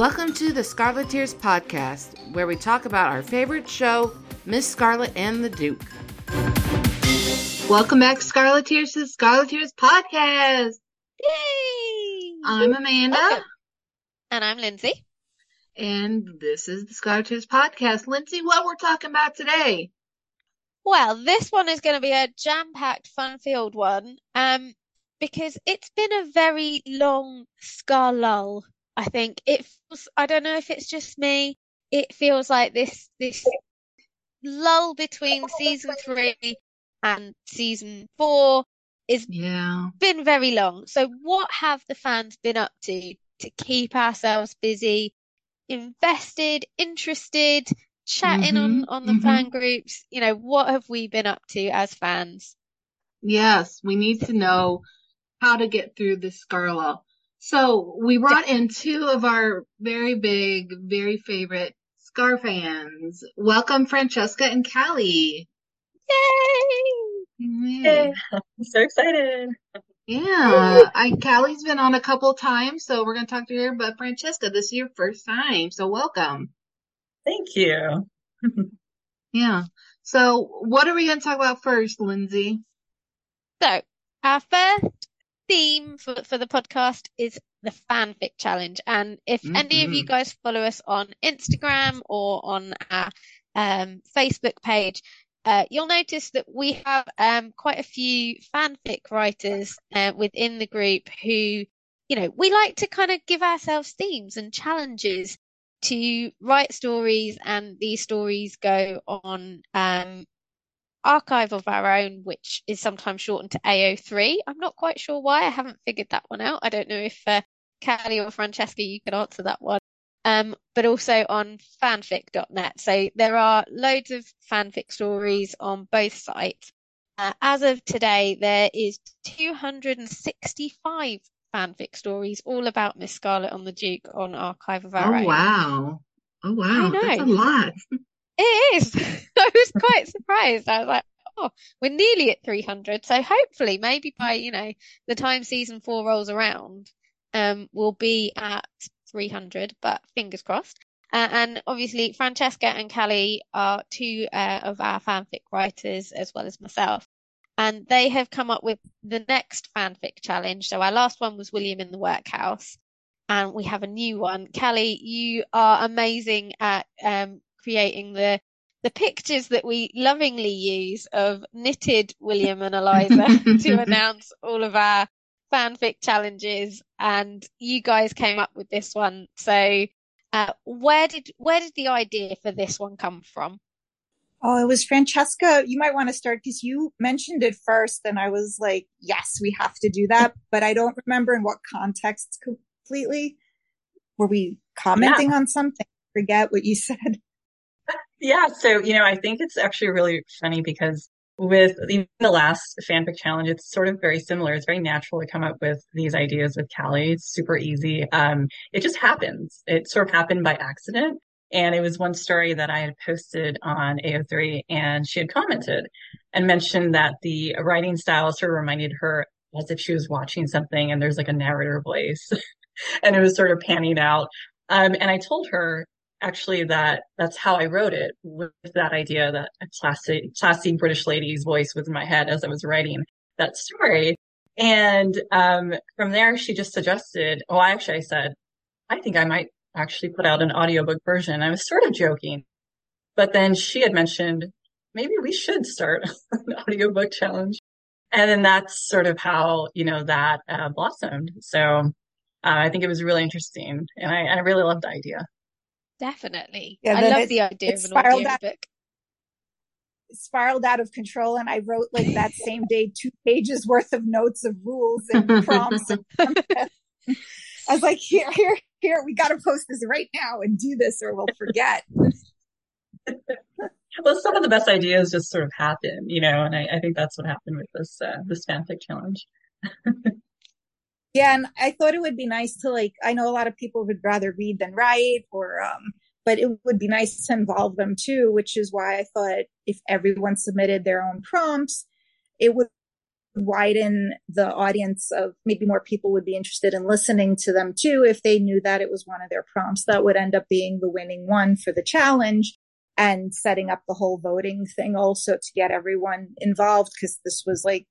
Welcome to the Scarleteers podcast, where we talk about our favorite show, Miss Scarlet and the Duke. Welcome back, Scarleteers, to the Scarleteers podcast. Yay! I'm Amanda. Welcome. And I'm Lindsay. And this is the Scarleteers podcast. Lindsay, what we're talking about today? Well, this one is going to be a jam-packed, fun-filled one, um, because it's been a very long Scarlull. I think it feels. I don't know if it's just me. It feels like this this lull between season three and season four is Yeah. been very long. So, what have the fans been up to to keep ourselves busy, invested, interested, chatting on Mhm, on the mhm. fan groups? You know, what have we been up to as fans? Yes, we need to know how to get through this Scarlull. So we brought in two of our very big, very favorite Scar fans. Welcome, Francesca and Kally. Yay! Yay. I'm so excited. Yeah, I Kally's been on a couple times, so we're gonna talk to her. But Francesca, this is your first time, so welcome. Thank you. Yeah. So what are we gonna talk about first, Lindsay? So, our first theme for, for the podcast is the fanfic challenge. And if any of you guys follow us on Instagram or on our um, Facebook page, uh, you'll notice that we have um, quite a few fanfic writers uh, within the group who, you know, we like to kind of give ourselves themes and challenges to write stories, and these stories go on um, archive of our own, which is sometimes shortened to AO3. I'm not quite sure why. I haven't figured that one out. I don't know if uh, Kally or Francesca, you can answer that one. Um, but also on fanfic.net. So there are loads of fanfic stories on both sites. Uh, as of today, there is 265 fanfic stories all about Miss Scarlet on the Duke on archive of our Own. Oh own. wow. Oh wow, that's a lot. It is. I was quite surprised. I was like, oh, we're nearly at 300. So hopefully, maybe by, you know, the time season four rolls around, um, we'll be at 300, but fingers crossed. Uh, and obviously, Francesca and Kally are two uh, of our fanfic writers, as well as myself. And they have come up with the next fanfic challenge. So our last one was William in the Workhouse. And we have a new one. Kally, you are amazing at um, creating the the pictures that we lovingly use of knitted William and Eliza to announce all of our fanfic challenges. And you guys came up with this one. So uh, where did where did the idea for this one come from? Oh, it was Francesca. You might want to start because you mentioned it first, and I was like, yes, we have to do that. But I don't remember in what context completely. Were we commenting on something? Forget what you said. Yeah, so, you know, I think it's actually really funny because with even the last fanfic challenge, it's sort of very similar. It's very natural to come up with these ideas with Kally. It's super easy. Um, it just happens. It sort of happened by accident. And it was one story that I had posted on AO3 and she had commented and mentioned that the writing style sort of reminded her as if she was watching something and there's like a narrator voice and it was sort of panning out. Um, and I told her actually that that's how I wrote it with that idea that a classy, classy British lady's voice was in my head as I was writing that story. And, um, from there, she just suggested, oh, I actually, I said, I think I might actually put out an audiobook version. I was sort of joking, but then she had mentioned maybe we should start an audiobook challenge. And then that's sort of how, you know, that uh, blossomed. So, uh, I think it was really interesting and I, I really loved the idea. Definitely. Yeah, I love it- the idea of an spiraled out- It spiraled out of control, and I wrote like that same day two pages worth of notes of rules and prompts. And I was like, here, here, here, we got to post this right now and do this, or we'll forget. Well, some of the best ideas just sort of happen, you know, and I, I think that's what happened with this uh, this fanfic challenge. Yeah, and I thought it would be nice to like I know a lot of people would rather read than write or um but it would be nice to involve them too, which is why I thought if everyone submitted their own prompts, it would widen the audience of maybe more people would be interested in listening to them too if they knew that it was one of their prompts. That would end up being the winning one for the challenge and setting up the whole voting thing also to get everyone involved because this was like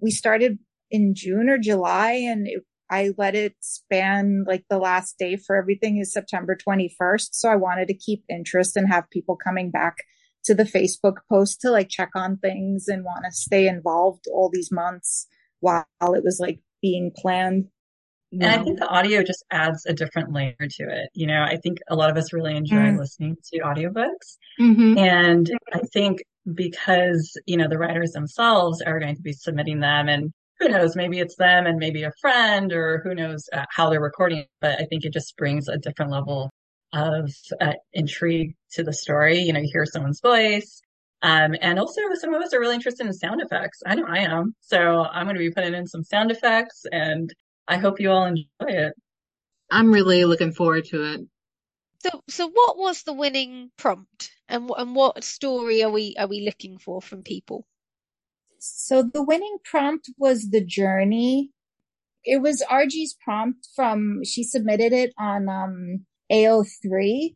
we started in June or July and it, I let it span like the last day for everything is September 21st so I wanted to keep interest and have people coming back to the Facebook post to like check on things and want to stay involved all these months while it was like being planned. And I think the audio just adds a different layer to it. You know, I think a lot of us really enjoy mm. listening to audiobooks. Mm-hmm. And I think because, you know, the writers themselves are going to be submitting them and who knows, maybe it's them and maybe a friend or who knows uh, how they're recording. But I think it just brings a different level of uh, intrigue to the story. You know, you hear someone's voice. Um, and also some of us are really interested in sound effects. I know I am. So I'm going to be putting in some sound effects and I hope you all enjoy it. I'm really looking forward to it. So, so what was the winning prompt, and and what story are we are we looking for from people? So the winning prompt was the journey. It was RG's prompt from she submitted it on um, AO3.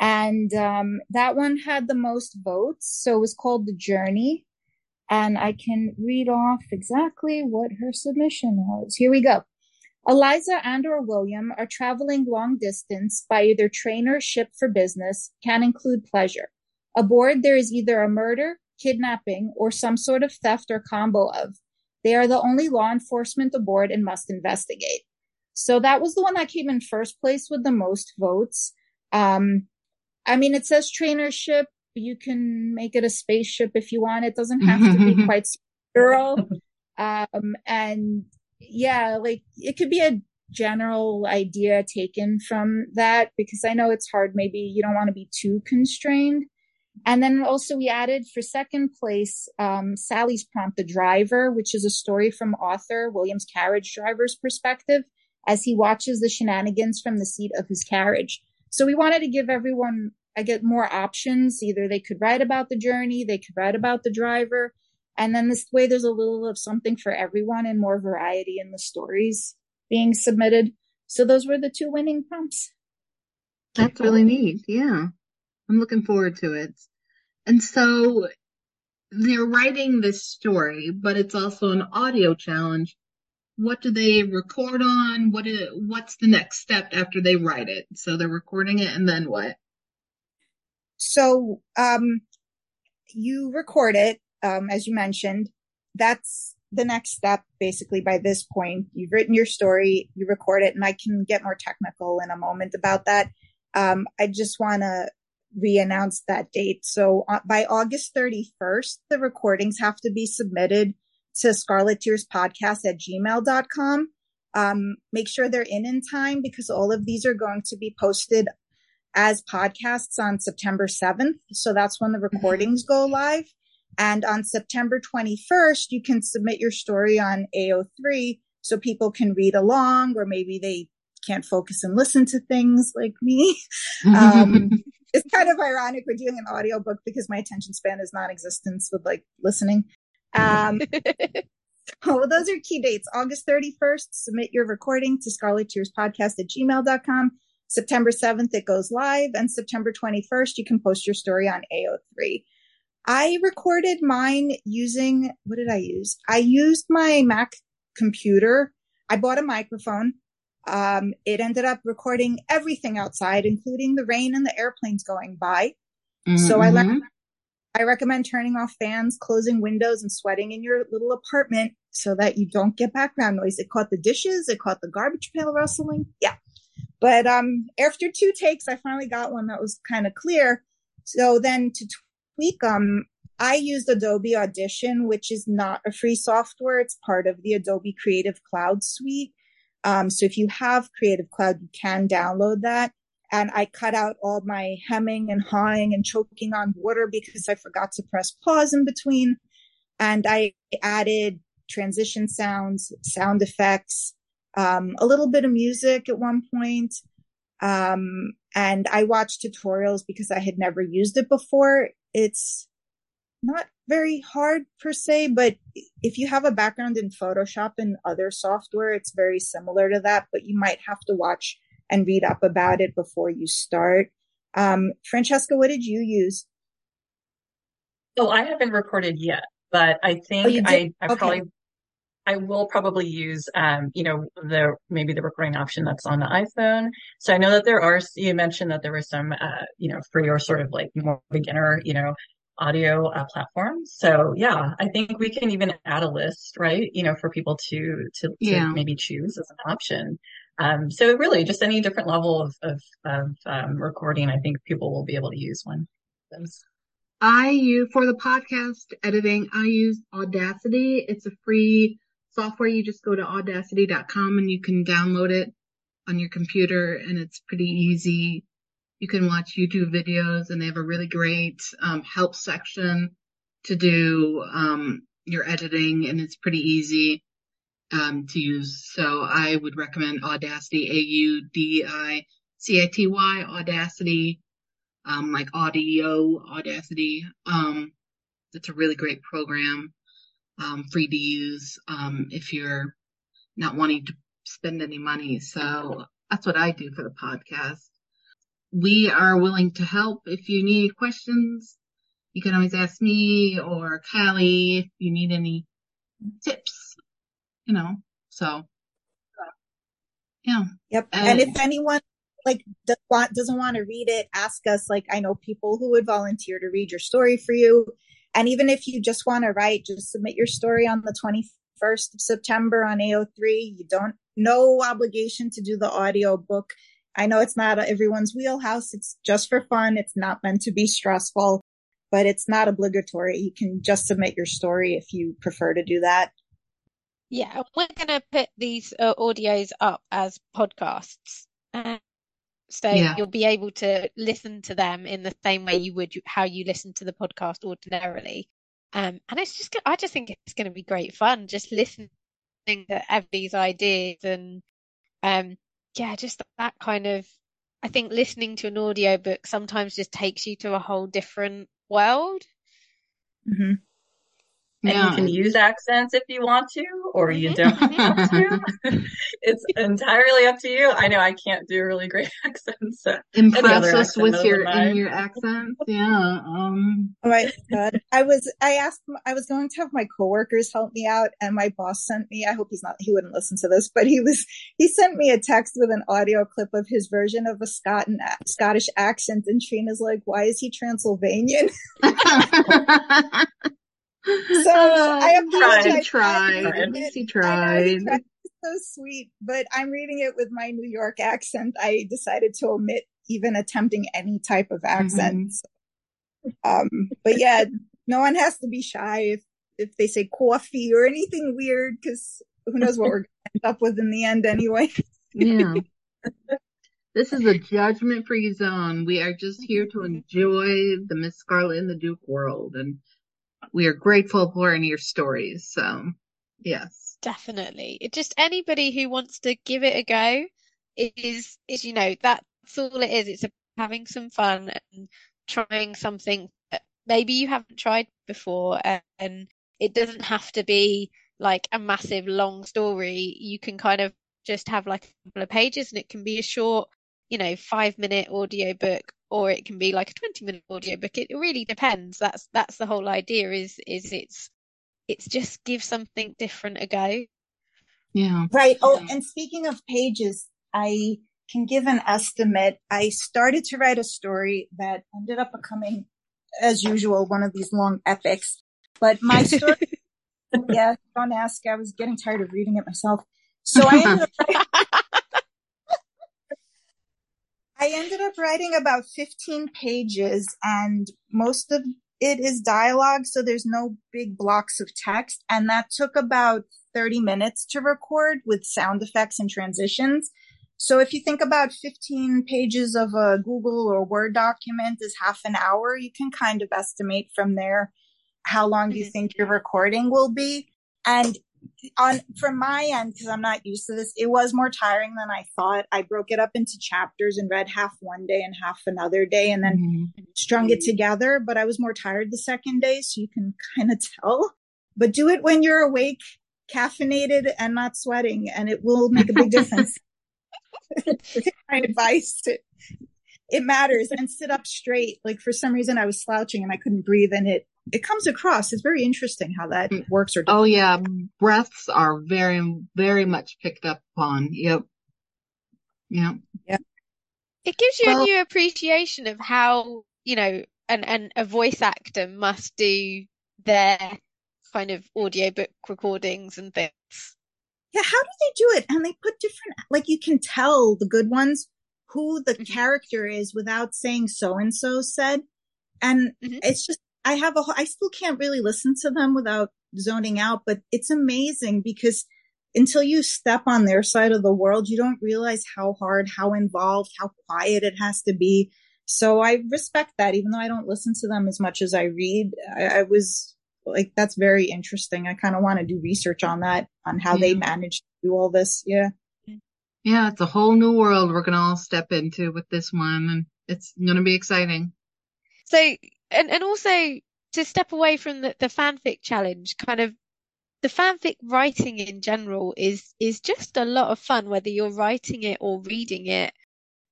And um, that one had the most votes. So it was called The Journey. And I can read off exactly what her submission was. Here we go. Eliza and or William are traveling long distance by either train or ship for business, can include pleasure. Aboard, there is either a murder, kidnapping, or some sort of theft or combo of. They are the only law enforcement aboard and must investigate. So that was the one that came in first place with the most votes. Um, I mean, it says trainership. You can make it a spaceship if you want. It doesn't have to be quite girl. Um, and yeah, like it could be a general idea taken from that because I know it's hard. Maybe you don't want to be too constrained. And then also we added for second place, um, Sally's prompt, the driver, which is a story from author William's carriage driver's perspective as he watches the shenanigans from the seat of his carriage. So we wanted to give everyone, I get more options. Either they could write about the journey, they could write about the driver. And then this way there's a little of something for everyone and more variety in the stories being submitted. So those were the two winning prompts. That's really neat. Yeah. I'm looking forward to it. And so they're writing this story, but it's also an audio challenge what do they record on? What is, what's the next step after they write it? So they're recording it and then what? So, um, you record it, um, as you mentioned. That's the next step basically by this point. You've written your story, you record it, and I can get more technical in a moment about that. Um, I just want to re-announce that date. So uh, by August 31st, the recordings have to be submitted to Scarleteers Podcast at gmail.com. Um, make sure they're in in time because all of these are going to be posted as podcasts on September 7th. So that's when the mm-hmm. recordings go live. And on September 21st, you can submit your story on AO3 so people can read along or maybe they can't focus and listen to things like me. Um, it's kind of ironic we're doing an audiobook because my attention span is non-existent with like listening. Um, so those are key dates. August 31st, submit your recording to Scarleteers Podcast at gmail.com. September 7th, it goes live. And September 21st, you can post your story on AO3. I recorded mine using, what did I use? I used my Mac computer. I bought a microphone. Um, it ended up recording everything outside, including the rain and the airplanes going by. Mm-hmm. So I learned I recommend turning off fans, closing windows, and sweating in your little apartment so that you don't get background noise. It caught the dishes, it caught the garbage pail rustling. Yeah. But um, after two takes, I finally got one that was kind of clear. So then to tweak them, I used Adobe Audition, which is not a free software. It's part of the Adobe Creative Cloud suite. Um, so if you have Creative Cloud, you can download that and I cut out all my hemming and hawing and choking on water because I forgot to press pause in between. And I added transition sounds, sound effects, um, a little bit of music at one point. Um, and I watched tutorials because I had never used it before. It's not very hard per se, but if you have a background in Photoshop and other software, it's very similar to that, but you might have to watch and read up about it before you start. Um, Francesca, what did you use? So I haven't recorded yet, but I think Oh, I, I okay. probably I will probably use um, you know, the maybe the recording option that's on the iPhone. So I know that there are you mentioned that there were some uh, you know, free or sort of like more beginner, you know, audio uh, platforms. So yeah, I think we can even add a list, right? You know, for people to to to Yeah. maybe choose as an option. Um, so really just any different level of of, of um, recording, I think people will be able to use one. I use for the podcast editing, I use Audacity. It's a free software. You just go to audacity.com and you can download it on your computer and it's pretty easy. You can watch YouTube videos and they have a really great um, help section to do um, your editing and it's pretty easy um, to use. So I would recommend Audacity, A-U-D-I-C-I-T-Y, Audacity, um, like audio, Audacity. Um, it's a really great program, um, free to use, if you're not wanting to spend any money. So that's what I do for the podcast. We are willing to help. If you need questions, you can always ask me or Kally if you need any tips, you know, so yeah. Yep. And- And if anyone like does want, doesn't want to read it, ask us. Like I know people who would volunteer to read your story for you. And even if you just want to write, just submit your story on the 21st of September on AO3. You don't, no obligation to do the audio book. I know it's not everyone's wheelhouse. It's just for fun. It's not meant to be stressful, but it's not obligatory. You can just submit your story if you prefer to do that. Yeah, we're going to put these uh, audios up as podcasts. Uh, so Yeah. you'll be able to listen to them in the same way you would how you listen to the podcast ordinarily. Um, and it's just, I just think it's going to be great fun just listening to everybody's ideas and, um, yeah, just that kind of, I think listening to an audiobook sometimes just takes you to a whole different world. hmm And Yeah. you can use accents if you want to, or you Mhm, don't have to. It's entirely up to you. I know I can't do really great accents. So Impress us accent with your than in your accents. Yeah. Um. Oh my god! I was I asked I was going to have my coworkers help me out, and my boss sent me. I hope he's not he wouldn't listen to this, but he was he sent me a text with an audio clip of his version of a Scot Scottish accent, and Trina's like, "Why is he Transylvanian?" So I apologize. Tried. Tried. At he I know tried. tried. So sweet, but I'm reading it with my New York accent. I decided to omit even attempting any type of accent. Um, but yeah, no one has to be shy if if they say coffee or anything weird, because who knows what we're going to end up with in the end anyway. Yeah. This is a judgment free zone. We are just here to enjoy the Miss Scarlet and the Duke world, and we are grateful for any of your stories. So, yes. Definitely. It just anybody who wants to give it a go is is you know that's all it is. It's having some fun and trying something that maybe you haven't tried before and it doesn't have to be like a massive long story. You can kind of just have like a couple of pages and it can be a short, you know, five minute audio book or it can be like a 20 minute audio book. It really depends. That's that's the whole idea is is it's it's just give something different a go. Yeah. Right. Oh, Yeah. and speaking of pages, I can give an estimate. I started to write a story that ended up becoming, as usual, one of these long epics. But my story, yeah, don't ask. I was getting tired of reading it myself. So I ended up, I ended up writing about 15 pages and most of it is dialogue. So there's no big blocks of text. And that took about 30 minutes to record with sound effects and transitions. So if you think about 15 pages of a Google or Word document is half an hour, you can kind of estimate from there how long you Mhm. think your recording will be. And on from my end because i'm not used to this it was more tiring than i thought. I broke it up into chapters and read half one day and half another day and then mm-hmm. strung it together but i was more tired the second day so you can kind of tell. But do it when you're awake caffeinated and not sweating and it will make a big difference. My advice to, it matters and sit up straight. Like for some reason i was slouching and i couldn't breathe and it it comes across. It's very interesting how that mm. works. Or oh yeah, breaths are very very much picked up on. Yep. Yeah. Yeah. It gives you well, a new appreciation of how you know and and a voice actor must do their kind of audiobook recordings and things. Yeah, how do they do it? And they put different like you can tell the good ones who the mm-hmm. character is without saying so and so said. And mm-hmm. it's just I have a, I still can't really listen to them without zoning out, but it's amazing because until you step on their side of the world, you don't realize how hard, how involved, how quiet it has to be. So I respect that, even though I don't listen to them as much as I read. I, I was like, that's very interesting. I kind of want to do research on that, on how yeah. they manage to do all this. Yeah. Yeah, it's a whole new world we're going to all step into with this one, and it's going to be exciting. So and and also to step away from the, the fanfic challenge, kind of the fanfic writing in general is is just a lot of fun, whether you're writing it or reading it.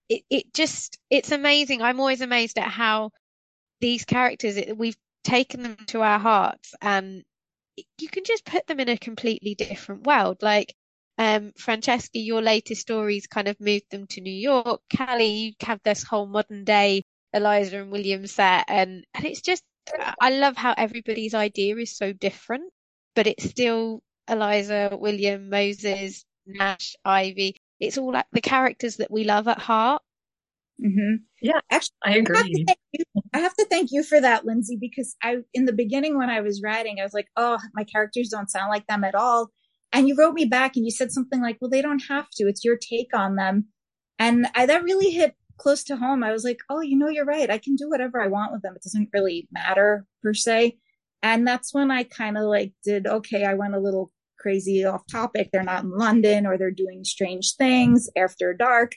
It it just it's amazing. I'm always amazed at how these characters it, we've taken them to our hearts and you can just put them in a completely different world. Like um, Francesca, your latest stories kind of moved them to New York. Kally, you have this whole modern day Eliza and William set, and and it's just I love how everybody's idea is so different, but it's still Eliza, William, Moses, Nash, Ivy. It's all like the characters that we love at heart. Mm-hmm. Yeah, actually, I agree. I have, I have to thank you for that, Lindsay, because I, in the beginning when I was writing, I was like, oh, my characters don't sound like them at all. And you wrote me back and you said something like, well, they don't have to. It's your take on them. And I, that really hit close to home, I was like, oh, you know, you're right. I can do whatever I want with them. It doesn't really matter per se. And that's when I kind of like did, okay, I went a little crazy off topic. They're not in London or they're doing strange things after dark.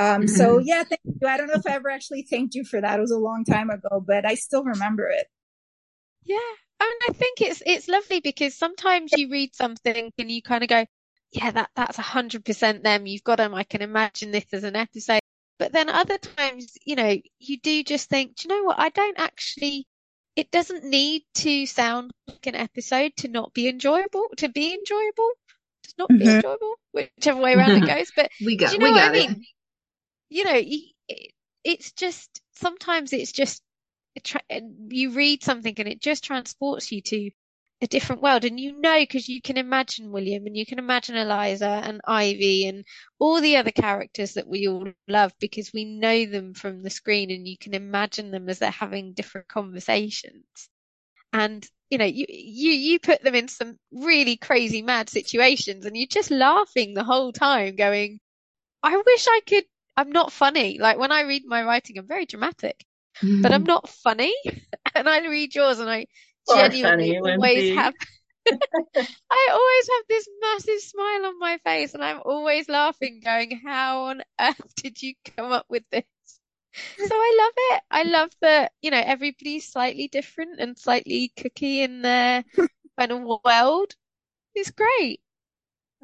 Um, mm-hmm. so yeah, thank you. I don't know if I ever actually thanked you for that. It was a long time ago, but I still remember it. Yeah. I mean, I think it's, it's lovely because sometimes you read something and you kind of go, yeah, that, that's a hundred percent them. You've got them. I can imagine this as an episode. But then other times, you know, you do just think, do you know what? I don't actually, it doesn't need to sound like an episode to not be enjoyable, to be enjoyable, to not mm-hmm. be enjoyable, whichever way around it goes. But we got, you know what I mean? It. You know, it, it's just, sometimes it's just, you read something and it just transports you to a different world. And you know, because you can imagine William and you can imagine Eliza and Ivy and all the other characters that we all love because we know them from the screen and you can imagine them as they're having different conversations. And, you know, you, you, you put them in some really crazy mad situations and you're just laughing the whole time going, I wish I could, I'm not funny. Like when I read my writing, I'm very dramatic, mm-hmm. but I'm not funny. and I read yours and I, genuinely funny, always have I always have this massive smile on my face and I'm always laughing going how on earth did you come up with this? So I love it. I love that you know everybody's slightly different and slightly cookie in their kind of world. It's great.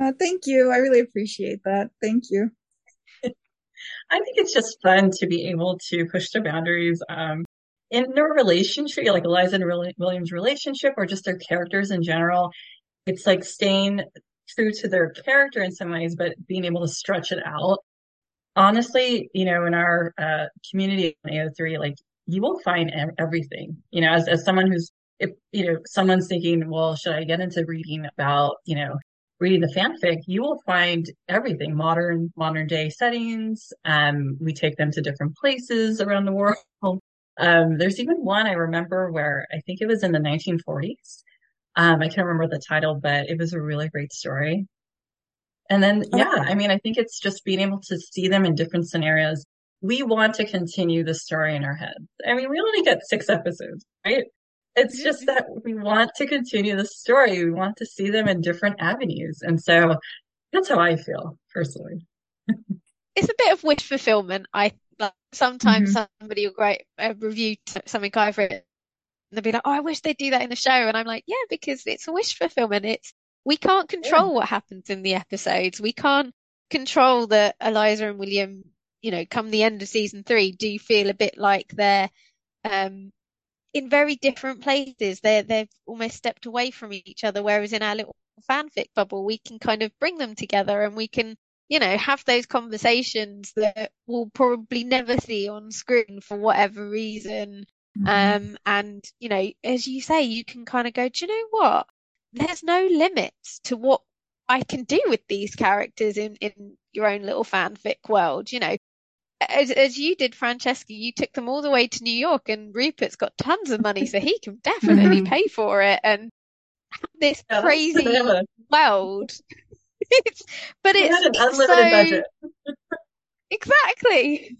Uh, thank you. I really appreciate that. Thank you. I think it's just fun to be able to push the boundaries um, in their relationship, like Eliza and William's relationship, or just their characters in general, it's like staying true to their character in some ways, but being able to stretch it out. Honestly, you know, in our uh, community in AO3, like you will find everything. You know, as as someone who's, if you know, someone's thinking, well, should I get into reading about, you know, reading the fanfic, you will find everything modern, modern day settings. Um, we take them to different places around the world. Um, there's even one I remember where I think it was in the 1940s. Um, I can't remember the title, but it was a really great story. And then, yeah, I mean, I think it's just being able to see them in different scenarios. We want to continue the story in our heads. I mean, we only get six episodes, right? It's just that we want to continue the story. We want to see them in different avenues. And so that's how I feel personally. it's a bit of wish fulfillment. I like sometimes mm-hmm. somebody will write a review to something I've written. And they'll be like, "Oh, I wish they'd do that in the show," and I'm like, "Yeah, because it's a wish fulfillment. It's we can't control yeah. what happens in the episodes. We can't control that Eliza and William, you know, come the end of season three, do feel a bit like they're um, in very different places. They're they've almost stepped away from each other. Whereas in our little fanfic bubble, we can kind of bring them together and we can, you know, have those conversations that we'll probably never see on screen for whatever reason. Mm-hmm. Um, and you know, as you say, you can kind of go, do you know what? There's no limits to what I can do with these characters in in your own little fanfic world. You know, as, as you did, Francesca, you took them all the way to New York, and Rupert's got tons of money, so he can definitely pay for it. And this yeah, crazy world. but it's, an unlimited so, budget. exactly.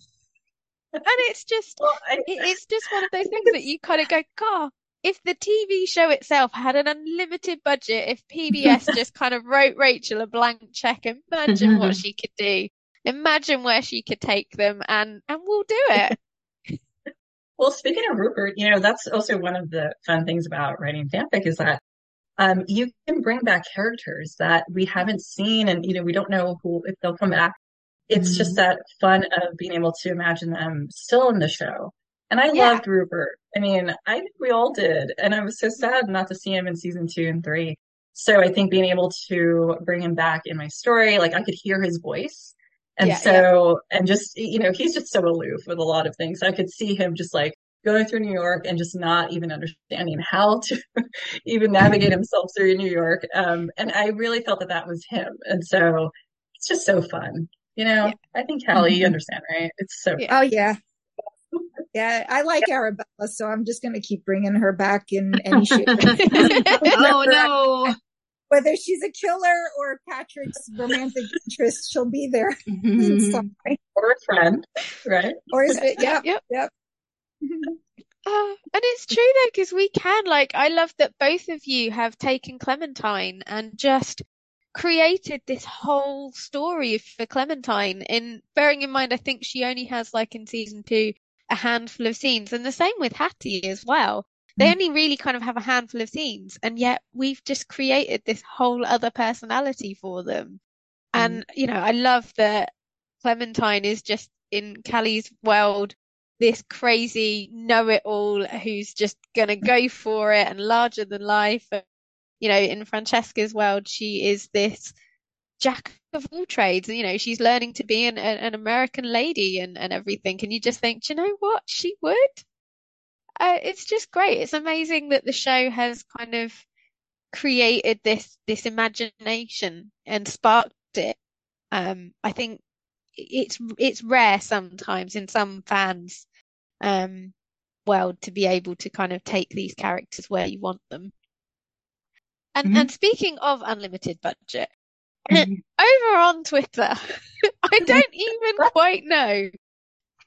And it's just, well, I, it's just one of those things that you kind of go, God, if the TV show itself had an unlimited budget, if PBS just kind of wrote Rachel a blank check, imagine what she could do imagine where she could take them and and we'll do it well speaking of rupert you know that's also one of the fun things about writing fanfic is that um, you can bring back characters that we haven't seen and you know we don't know who if they'll come back it's mm-hmm. just that fun of being able to imagine them still in the show and i yeah. loved rupert i mean i think we all did and i was so sad not to see him in season two and three so i think being able to bring him back in my story like i could hear his voice and yeah, so, yeah. and just, you know, he's just so aloof with a lot of things. I could see him just like going through New York and just not even understanding how to even navigate himself through New York. Um, and I really felt that that was him. And so it's just so fun. You know, yeah. I think Kally, you mm-hmm. understand, right? It's so Oh, yeah. Yeah, I like Arabella, so I'm just going to keep bringing her back in any shape. oh no! whether she's a killer or Patrick's romantic interest, she'll be there mm-hmm. Or a friend, right? Or is it? Yep, yep, yep. Uh, and it's true though, because we can. Like, I love that both of you have taken Clementine and just created this whole story for Clementine. In bearing in mind, I think she only has like in season two a handful of scenes, and the same with Hattie as well. They mm. only really kind of have a handful of scenes, and yet we've just created this whole other personality for them. And, mm. you know, I love that Clementine is just in Kally's world, this crazy know it all who's just going to go for it and larger than life. And, you know, in Francesca's world, she is this jack of all trades. You know, she's learning to be an, an American lady and, and everything. And you just think, do you know what? She would uh, it's just great. It's amazing that the show has kind of created this this imagination and sparked it. Um, I think it's it's rare sometimes in some fans um, world to be able to kind of take these characters where you want them. And mm-hmm. and speaking of unlimited budget, mm-hmm. over on Twitter, I don't even quite know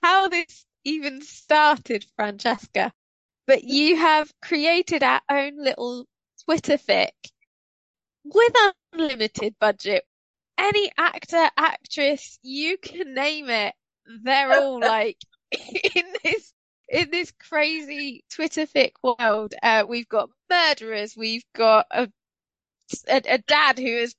how this even started, Francesca but you have created our own little Twitter fic with unlimited budget. Any actor, actress, you can name it. They're all like in this in this crazy Twitter fic world. Uh, we've got murderers. We've got a, a, a dad who has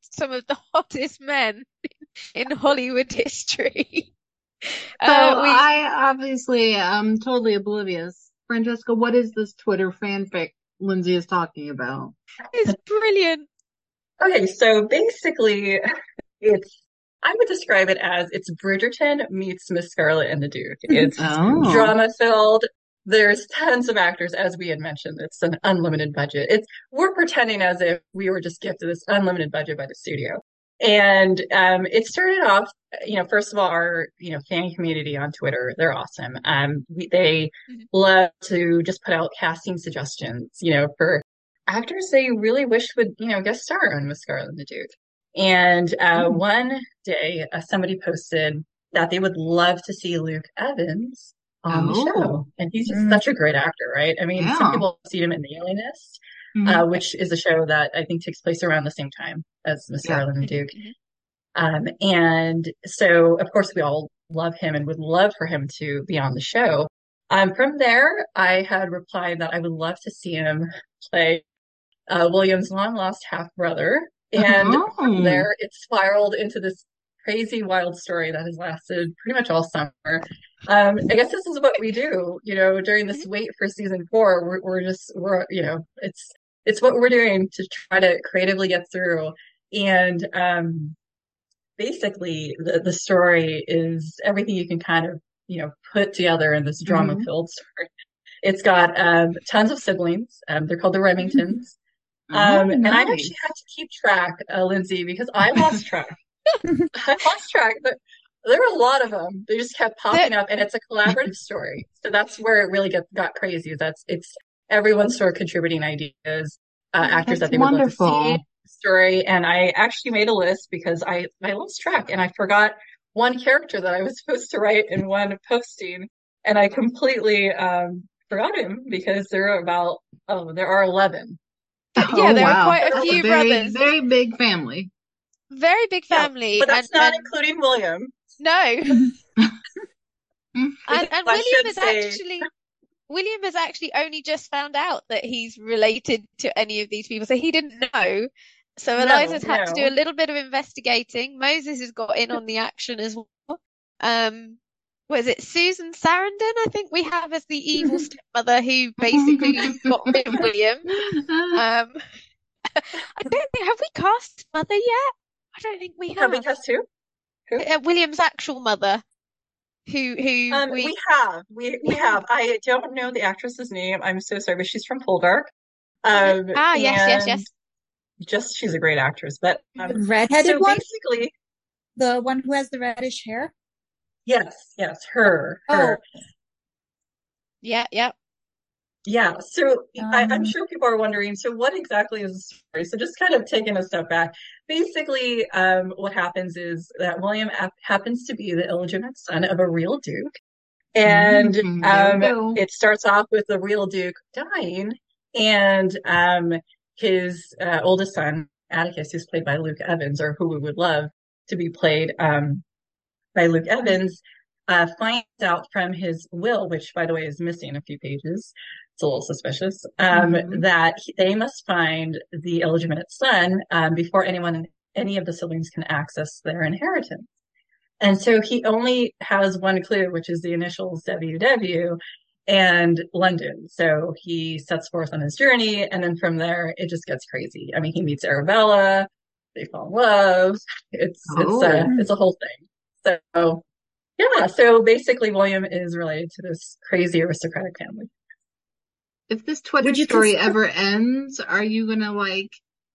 some of the hottest men in Hollywood history. So uh, we, I obviously am totally oblivious Francesca, what is this Twitter fanfic Lindsay is talking about? It's brilliant. Okay, so basically, it's I would describe it as it's Bridgerton meets Miss Scarlet and the Duke. It's oh. drama filled. There's tons of actors, as we had mentioned. It's an unlimited budget. It's we're pretending as if we were just gifted this unlimited budget by the studio. And um, it started off, you know, first of all, our you know fan community on Twitter, they're awesome. Um, we, they mm-hmm. love to just put out casting suggestions, you know, for actors they really wish would you know guest star on Miss Scarlet and the Duke. And uh, mm-hmm. one day, uh, somebody posted that they would love to see Luke Evans on the Oh. show. And he's just Mm. such a great actor, right? I mean, Yeah. some people see him in The Alienist, Mhm. uh, which is a show that I think takes place around the same time as Mr. Yeah. Arlen Duke. Mhm. Um, and so, of course, we all love him and would love for him to be on the show. Um, from there, I had replied that I would love to see him play uh, William's long lost half brother. And Oh. from there, it spiraled into this crazy, wild story that has lasted pretty much all summer. Um, I guess this is what we do, you know, during this wait for season four. We're, we're just, we're, you know, it's, it's what we're doing to try to creatively get through. And, um, basically the, the story is everything you can kind of, you know, put together in this drama filled story. It's got, um, tons of siblings. Um, they're called the Remingtons. Um, Oh, and I nice. actually had to keep track, uh, Lindsay, because I lost track. I lost track, but there were a lot of them. They just kept popping up, and it's a collaborative story. So that's where it really get, got crazy. That's it's everyone sort of contributing ideas, uh, actors That's that they would love to see wonderful. in the story. And I actually made a list because I I lost track and I forgot one character that I was supposed to write in one posting, and I completely um forgot him because there are about oh there are eleven. Yeah, there were quite a That's few very, brothers. Very big family. Very big Yeah, family. But that's and, not and including William. no. And, and William is say- actually William has actually only just found out that he's related to any of these people, so he didn't know. So No, Eliza's had to do a little bit of investigating. Moses has got in on the action as well. Um, was it Susan Sarandon? I think we have as the evil stepmother who basically got rid of William. Um, I don't think have we cast mother yet? I don't think we Have have. we cast who? Uh, William's actual mother, who who Um, we we have, we we have. I don't know the actress's name. I'm so sorry, but she's from Poldark. Um, ah yes yes yes Just she's a great actress. But um, redheaded so one? basically, The one who has the reddish hair? Yes, yes, her, her. Oh, yeah yeah Yeah. So I, I'm Um, sure people are wondering, so what exactly is the story? So just kind of taking a step back. Basically, um, what happens is that William ap- happens to be the illegitimate son of a real duke. And we um, it starts off with the real duke dying and um, his uh, oldest son, Atticus, who's played by Luke Evans, or who we would love to be played um, by Luke Evans, uh, finds out from his will, which, by the way, is missing a few pages. It's a little suspicious. Um, Mhm. that he- they must find the illegitimate son um, before anyone, any of the siblings, can access their inheritance. And so he only has one clue, which is the initials WW and London. So he sets forth on his journey, and then from there it just gets crazy. I mean, he meets Arabella, they fall in love. It's it's a Oh. it's a whole thing. So yeah, so basically William is related to this crazy aristocratic family. If this Twitter Would story consider- ever ends, are you gonna like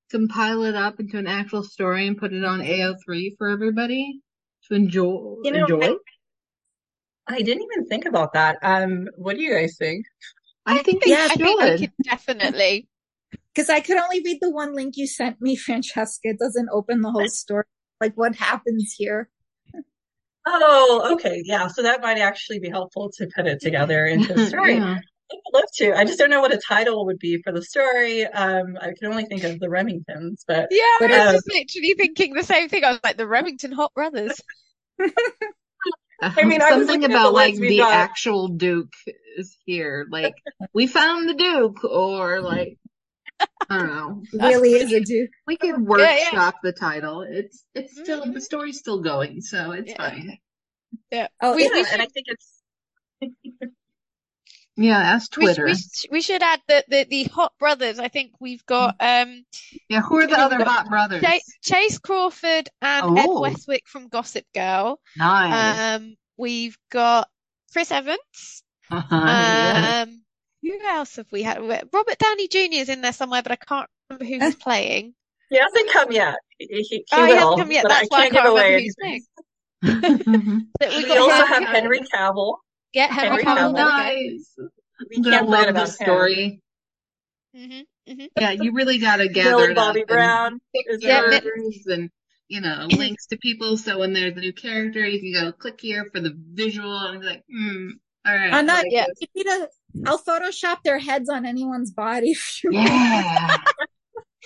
compile it up into an actual story and put it on AO3 for everybody to enjoy? You know, enjoy? I didn't even think about that. Um, what do you guys think? I think think, they I think I could definitely because I could only read the one link you sent me, Francesca. It doesn't open the whole story. Like what happens here? Oh, okay, yeah. So that might actually be helpful to put it together into a story. Yeah. I would love to. I just don't know what a title would be for the story. Um, I can only think of the Remingtons, but yeah But, I was just literally thinking the same thing I was like the Remington Hot Brothers I mean, I was something looking at the about like the got. actual Duke is here. Like we found the Duke, or like I don't know. really is a dude. We could yeah. workshop the title. It's it's still Mhm. the story's still going, so it's Yeah. fine. yeah Oh, we, it- we Yeah, and I should think it's Yeah, ask we, Twitter. we, sh- we should add the, the the Hot Brothers I think we've got um yeah, who are the other hot brothers? Chace Crawford and Ed Oh. Westwick from Gossip Girl Nice. um we've got Chris Evans uh-huh, yeah. um who else have we had Robert Downey Jr. is in there somewhere but I can't remember who he's playing he hasn't come yet. He, he, he oh he hasn't come yet but that's why I can't give can't remember who's anything. playing we've We got also Henry- have Henry Cavill. yeah Henry Henry Cavill Cavill. there we nice. We gonna can't forget love about this him. story. Mhm, mhm. Yeah, you really gotta gather Millie it Bobby up Brown is Yeah, but- and you know links to people. So when there's a new character, you can go click here for the visual and be like, hmm, All right. I'm not. like Yeah. this. You need to, I'll Photoshop their heads on anyone's body. if you. Yeah.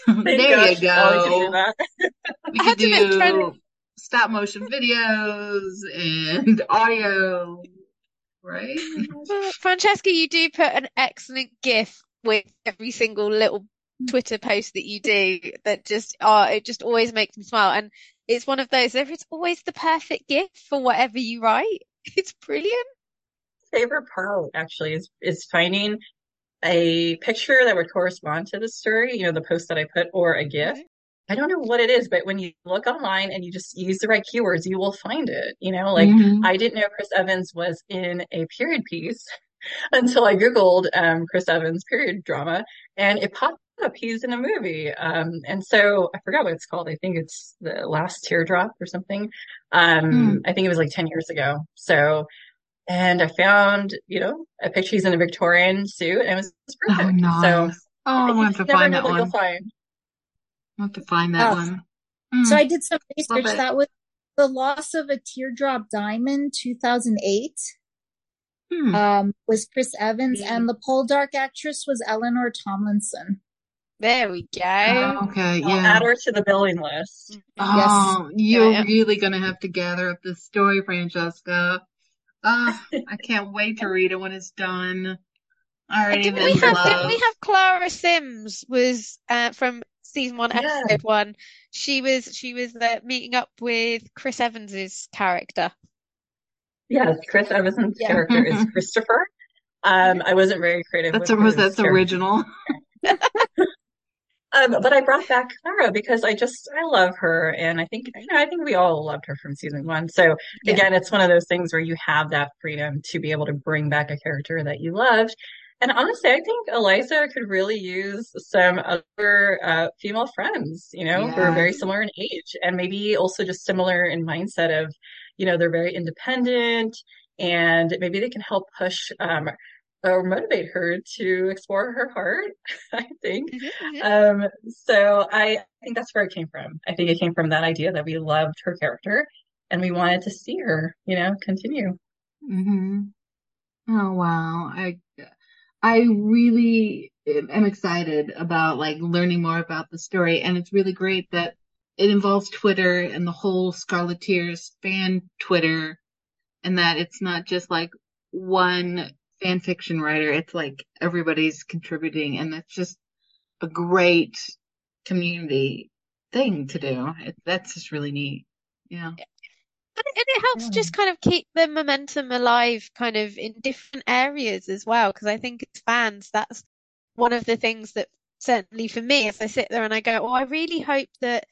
Thank there you Ollie can do go. that. We I could had to do friends- stop motion videos and audio, right? Francesca, you do put an excellent GIF with every single little mm. Twitter post that you do that just oh, it just always makes me smile. And it's one of those, it's always the perfect GIF for whatever you write. It's brilliant. Favorite part actually is is finding a picture that would correspond to the story, you know, the post that I put or a GIF. I don't know what it is, but when you look online and you just use the right keywords, you will find it. You know, like Mhm. I didn't know Chris Evans was in a period piece until I Googled um, Chris Evans period drama and it popped up. He's in a movie. Um, and so I forgot what it's called. I think it's The Last Teardrop or something. Um, Hmm. I think it was like 10 years ago. So, and I found, you know, a picture he's in a Victorian suit and it was, it was Oh, perfect. So. Oh, I'm you gonna have to find that one. find. I'll have to find that Oh. one. So Mm. I did some research. That was the loss of a teardrop diamond, 2008. Hmm. Um, was Chris Evans, Mm. and the Poldark actress was Eleanor Tomlinson. There we go. Oh, okay, I'll yeah. add her to the billing list. Oh, you're Yeah. really gonna have to gather up this story, Francesca. I can't wait to read it when it's done. I already Didn't we have, love. didn't we have Clara Sims was uh, from season one, Yeah. episode one. She was she was uh, meeting up with Chris Evans's character. Yes, Chris Evans's Yeah. character is Christopher. Um, I wasn't very creative That's with was that's character. original. Um, but I brought back Clara because I just I love her, and I think you know I think we all loved her from season one. So Yeah. again, it's one of those things where you have that freedom to be able to bring back a character that you loved. And honestly, I think Eliza could really use some other uh, female friends, you know, who are very similar in age and maybe also just similar in mindset of, you know, they're very independent and maybe they can help push um, or motivate her to explore her heart, I think. Mhm, mhm. Um, so I think that's where it came from. I think it came from that idea that we loved her character and we wanted to see her, you know, continue. hmm Oh wow. I I really am excited about like learning more about the story and it's really great that it involves Twitter and the whole Scarleteers fan Twitter and that it's not just like one fan fiction writer, it's like everybody's contributing and that's just a great community thing to do. It, that's just really neat. Yeah. And it, and it helps Yeah. just kind of keep the momentum alive, kind of in different areas as well. Because I think as fans, that's one of the things that certainly for me, as I sit there and I go, oh, I really hope that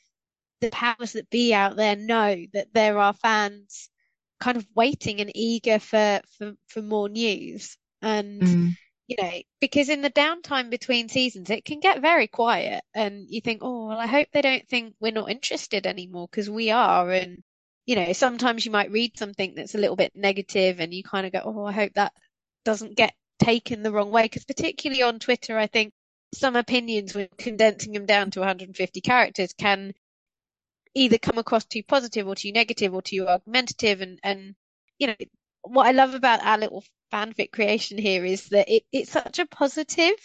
the powers that be out there know that there are fans kind of waiting and eager for for, for more news. And Mm. you know, because in the downtime between seasons, it can get very quiet, and you think, oh, well, I hope they don't think we're not interested anymore because we are. And, you know, sometimes you might read something that's a little bit negative and you kind of go, oh, I hope that doesn't get taken the wrong way. Because particularly on Twitter, I think some opinions, when condensing them down to 150 characters, can either come across too positive or too negative or too argumentative. And, and, you know, what I love about our little fanfic creation here is that it, it's such a positive,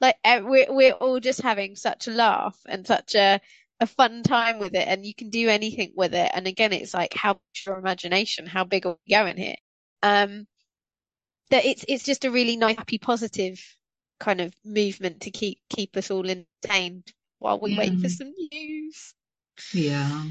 like eh, we're we're all just having such a laugh and such a a fun time with it, and you can do anything with it. And again, it's like how your imagination, how big are we going here? Um, that it's it's just a really nice, happy, positive kind of movement to keep keep us all entertained while we wait for some news. Yeah.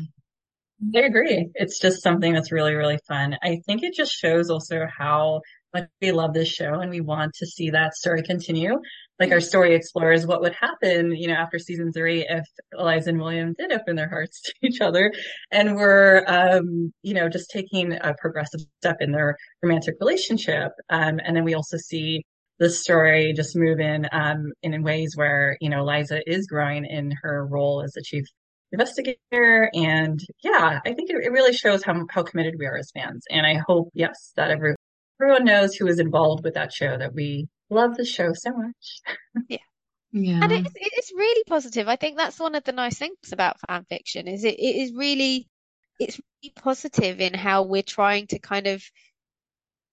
I agree. It's just something that's really, really fun. I think it just shows also how much we love this show and we want to see that story continue. Like our story explores what would happen, you know, after season three if Eliza and William did open their hearts to each other and were, um, you know, just taking a progressive step in their romantic relationship. Um, and then we also see the story just move in, um, in ways where, you know, Eliza is growing in her role as the chief investigator. And yeah, I think it, it really shows how, how committed we are as fans. And I hope, yes, that every, everyone knows who is involved with that show, that we love the show so much. Yeah. Yeah. And it's it's really positive. I think that's one of the nice things about fan fiction is it, it is really it's really positive in how we're trying to kind of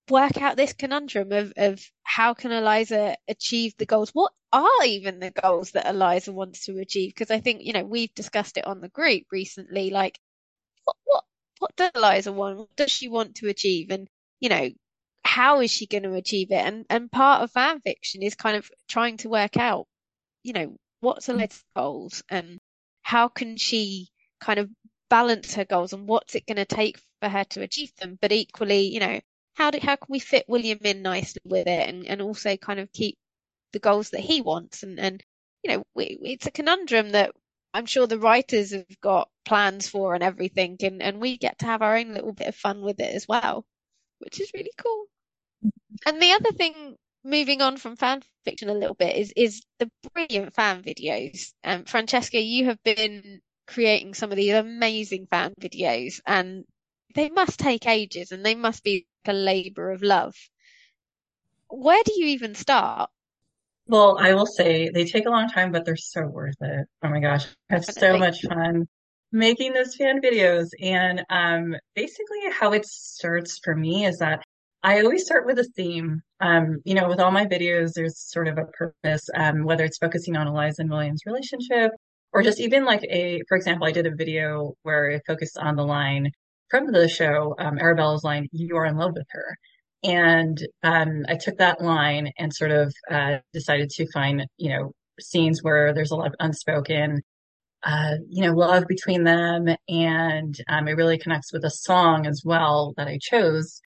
work out this conundrum of, of how can Eliza achieve the goals? What are even the goals that Eliza wants to achieve? Because I think, you know, we've discussed it on the group recently, like what, what, what does Eliza want? What does she want to achieve? And, you know, how is she going to achieve it? And, and part of fan fiction is kind of trying to work out, you know, what's Eliza's goals and how can she kind of balance her goals and what's it going to take for her to achieve them? But equally, you know, how do, how can we fit William in nicely with it and, and also kind of keep the goals that he wants? And, and, you know, we, it's a conundrum that I'm sure the writers have got plans for and everything. And, and we get to have our own little bit of fun with it as well, which is really cool. And the other thing, moving on from fan fiction a little bit, is is the brilliant fan videos. Um, Francesca, you have been creating some of these amazing fan videos, and they must take ages, and they must be a labor of love. Where do you even start? Well, I will say they take a long time, but they're so worth it. Oh my gosh, I have so much fun making those fan videos. And um, basically, how it starts for me is that I always start with a theme. Um, you know, with all my videos, there's sort of a purpose, um, whether it's focusing on Eliza and William's relationship, or just even like a, for example, I did a video where it focused on the line from the show, um, Arabella's line, "You are in love with her." And um, I took that line and sort of uh, decided to find, you know, scenes where there's a lot of unspoken, uh, you know, love between them. And um, it really connects with a song as well that I chose.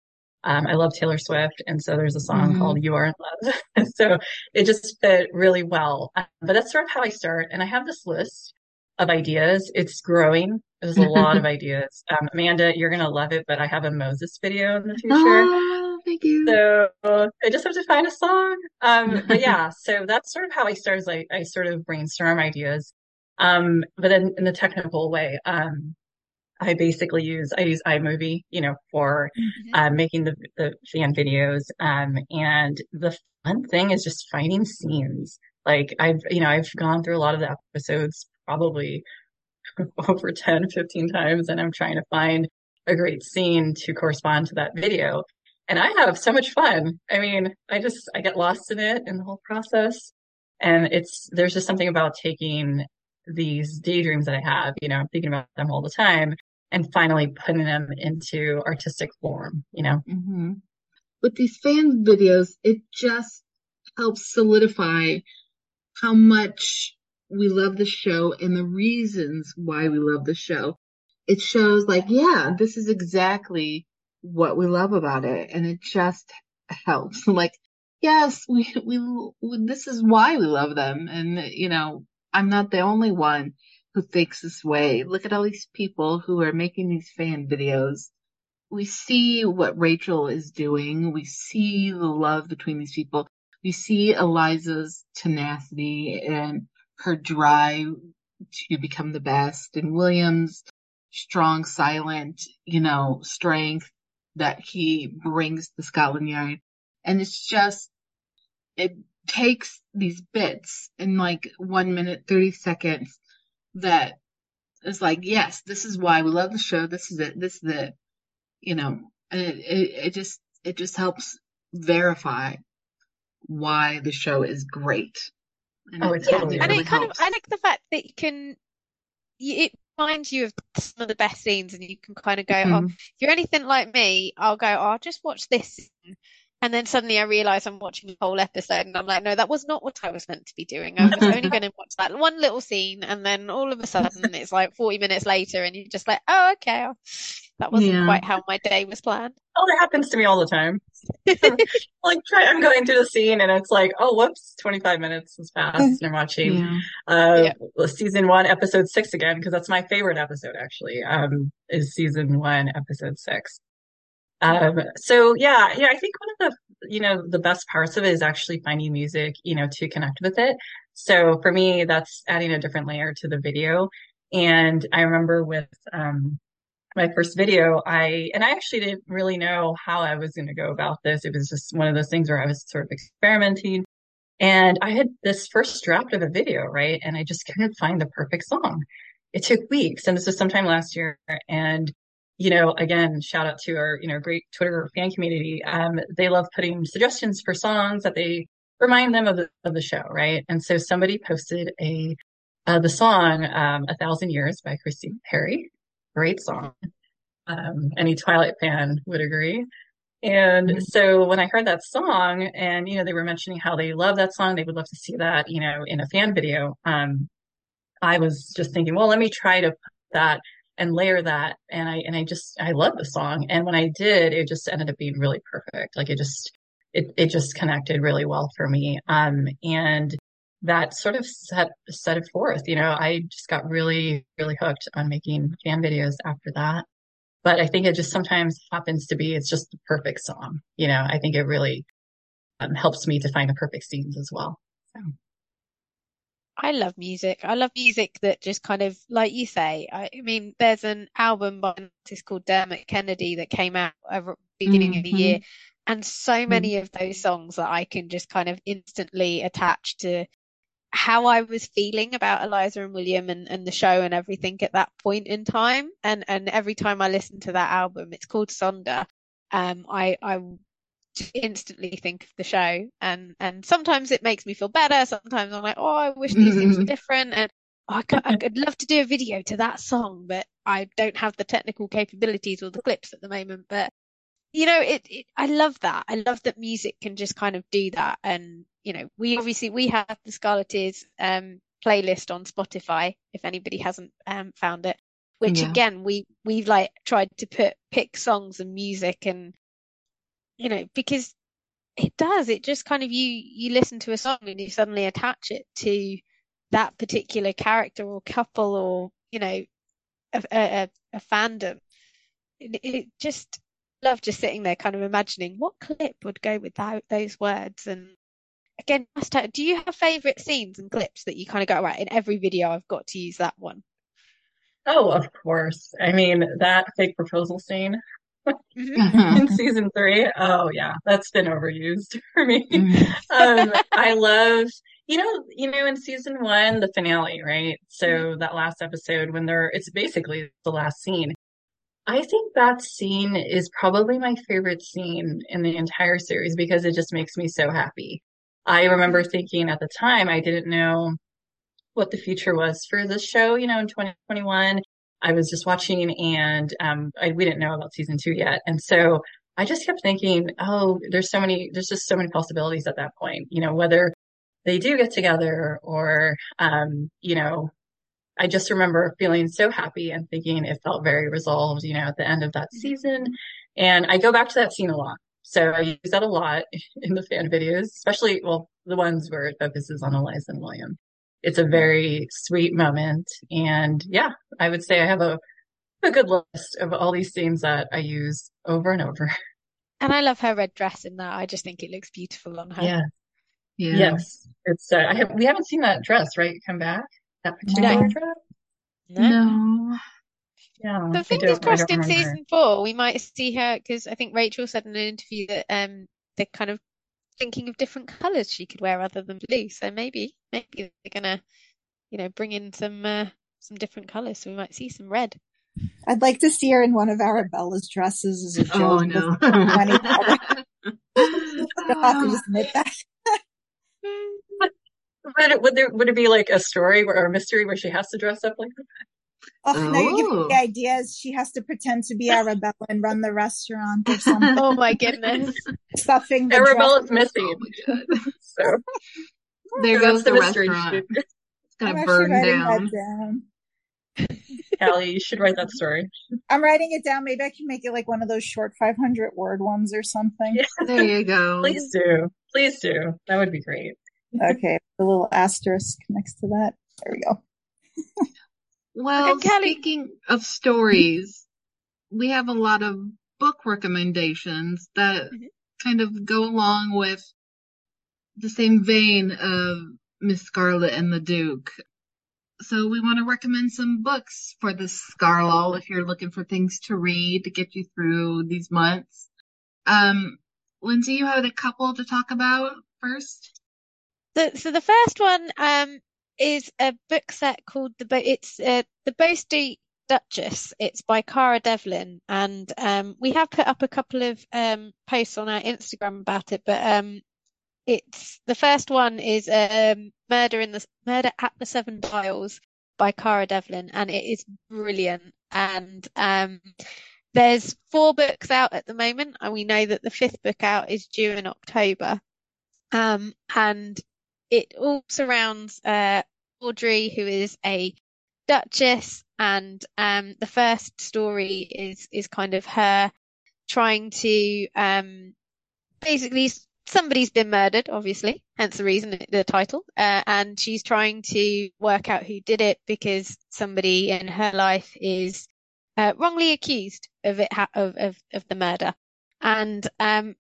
Um, I love Taylor Swift. And so there's a song mm-hmm. called You Are in Love. so it just fit really well. Um, but that's sort of how I start. And I have this list of ideas. It's growing. There's a lot of ideas. Um, Amanda, you're going to love it, but I have a Moses video in the future. Oh, thank you. So I just have to find a song. Um, but yeah, so that's sort of how I start. I, I sort of brainstorm ideas. Um, but then in the technical way, um, I basically use I use iMovie, you know, for mm-hmm. uh, making the the fan videos. Um, and the fun thing is just finding scenes. Like I've you know I've gone through a lot of the episodes probably over 10, 15 times, and I'm trying to find a great scene to correspond to that video. And I have so much fun. I mean, I just I get lost in it in the whole process. And it's there's just something about taking these daydreams that I have, you know, I'm thinking about them all the time and finally putting them into artistic form, you know? Mm-hmm. With these fan videos, it just helps solidify how much we love the show and the reasons why we love the show. It shows like, yeah, this is exactly what we love about it. And it just helps. Like, yes, we, we, we this is why we love them. And, you know, I'm not the only one who thinks this way. Look at all these people who are making these fan videos. We see what Rachel is doing. We see the love between these people. We see Eliza's tenacity and her drive to become the best and William's strong, silent, you know, strength that he brings to Scotland Yard. And it's just, it takes these bits in like one minute, 30 seconds that is like, yes, this is why we love the show. This is it. This is it. You know, and it, it, it just, it just helps verify why the show is great. And oh, it, totally yeah, and really it kind helps. of, I like the fact that you can, it reminds you of some of the best scenes and you can kind of go, mm-hmm. oh, if you're anything like me, I'll go, oh, I'll just watch this and then suddenly I realize I'm watching the whole episode and I'm like, no, that was not what I was meant to be doing. I was only going to watch that one little scene. And then all of a sudden it's like 40 minutes later and you're just like, oh, okay. That wasn't yeah. quite how my day was planned. Oh, that happens to me all the time. like try, I'm going through the scene and it's like, oh, whoops, 25 minutes has passed and I'm watching, yeah. uh, yeah. season one, episode six again, because that's my favorite episode actually, um, is season one, episode six. Um, so yeah, yeah, I think one of the, you know, the best parts of it is actually finding music, you know, to connect with it. So for me, that's adding a different layer to the video. And I remember with, um, my first video, I, and I actually didn't really know how I was going to go about this. It was just one of those things where I was sort of experimenting and I had this first draft of a video, right? And I just couldn't find the perfect song. It took weeks and this was sometime last year and you know, again, shout out to our, you know, great Twitter fan community. Um, they love putting suggestions for songs that they remind them of the, of the show, right? And so somebody posted a, uh, the song, um, A Thousand Years by Christina Perri. Great song. Um, any Twilight fan would agree. And Mhm. so when I heard that song and, you know, they were mentioning how they love that song, they would love to see that, you know, in a fan video. Um, I was just thinking, well, let me try to put that and layer that. And I, and I just, I love the song. And when I did, it just ended up being really perfect. Like it just, it, it just connected really well for me. Um, and that sort of set, set it forth. You know, I just got really, really hooked on making fan videos after that. But I think it just sometimes happens to be, it's just the perfect song. You know, I think it really um, helps me to find the perfect scenes as well. So. I love music. I love music that just kind of, like you say, I, I mean, there's an album by an artist called Dermot Kennedy that came out at the beginning of the Mhm. year, and so many of those songs that I can just kind of instantly attach to how I was feeling about Eliza and William and, and the show and everything at that point in time. And and every time I listen to that album, it's called Sonder. Um, I I instantly think of the show. And and sometimes it makes me feel better. Sometimes i'm like oh i wish these things were different. And oh, I could, i'd love to do a video to that song but i don't have the technical capabilities or the clips at the moment. But you know it, it i love that. I love that music can just kind of do that. And you know we obviously we have the scarleteers um playlist on spotify if anybody hasn't um found it which Yeah. again we we've like tried to put pick songs and music and you know, because it does. It just kind of you you listen to a song and you suddenly attach it to that particular character or couple or you know a a, a fandom. It, it just love just sitting there kind of imagining what clip would go with that, those words and again do you have favorite scenes and clips that you kind of go right in every video I've got to use that one Oh, of course. I mean, that fake proposal scene. In season three. Oh yeah, that's been overused for me. Mhm. Um, I love, you know, you know, in season one, the finale, right? So that last episode when they're, it's basically the last scene. I think that scene is probably my favorite scene in the entire series because it just makes me so happy. I remember thinking at the time, I didn't know what the future was for this show, you know, in 2021. I was just watching and um, I, we didn't know about season two yet. And so I just kept thinking, oh, there's so many, there's just so many possibilities at that point, you know, whether they do get together or, um, you know, I just remember feeling so happy and thinking it felt very resolved, you know, at the end of that season. And I go back to that scene a lot. So I use that a lot in the fan videos, especially, well, the ones where it focuses on Eliza and William. It's a very sweet moment. And yeah, I would say I have a, a good list of all these scenes that I use over and over. and I love her red dress in that I just think it looks beautiful on her Yeah. Yeah. Yes. It's, uh, I have, we haven't seen that dress, right? Come back. That particular No. dress. No? No. Yeah. But I fingers crossed in season four, we might see her because I think Rachel said in an interview that um they're kind of thinking of different colours she could wear other than blue. So maybe maybe they're gonna, you know, bring in some uh, some different colours. So we might see some red. I'd like to see her in one of Arabella's dresses as a joke. Oh no. money color. You'll have to just admit that. Would it, would there, would it be like a story where, or a mystery where she has to dress up like that? Oh, now you're giving Oh. me ideas. She has to pretend to be Arabella and run the restaurant or something. Oh my goodness. Stuffing the dress. Arabella's missing. Oh my. So There goes the, the restaurant. Shoot. It's gonna I'm burn down. that down. Kally, you should write that story. I'm writing it down. Maybe I can make it like one of those short 500 word ones or something. Yeah. There you go. Please do. Please do. That would be great. Okay, A little asterisk next to that. There we go. Well, Kelly. speaking of stories, we have a lot of book recommendations that Mhm. kind of go along with the same vein of Miss Scarlet and the Duke. So we want to recommend some books for the Scarlull if you're looking for things to read to get you through these months. Um, Lindsay, you had a couple to talk about first. The, so the first one um is a book set called the Bo it's uh, the Street Duchess. It's by Cara Devlin, and um, we have put up a couple of um, posts on our Instagram about it. But um, it's the first one is um, Murder in the Murder at the Seven Dials by Cara Devlin, and it is brilliant. And um, there's four books out at the moment, and we know that the fifth book out is due in October. Um, and it all surrounds uh, Audrey, who is a duchess, and um, the first story is is kind of her trying to um, basically somebody's been murdered, obviously, hence the reason the title, uh, and she's trying to work out who did it because somebody in her life is uh, wrongly accused of it ha- of, of of the murder, and um,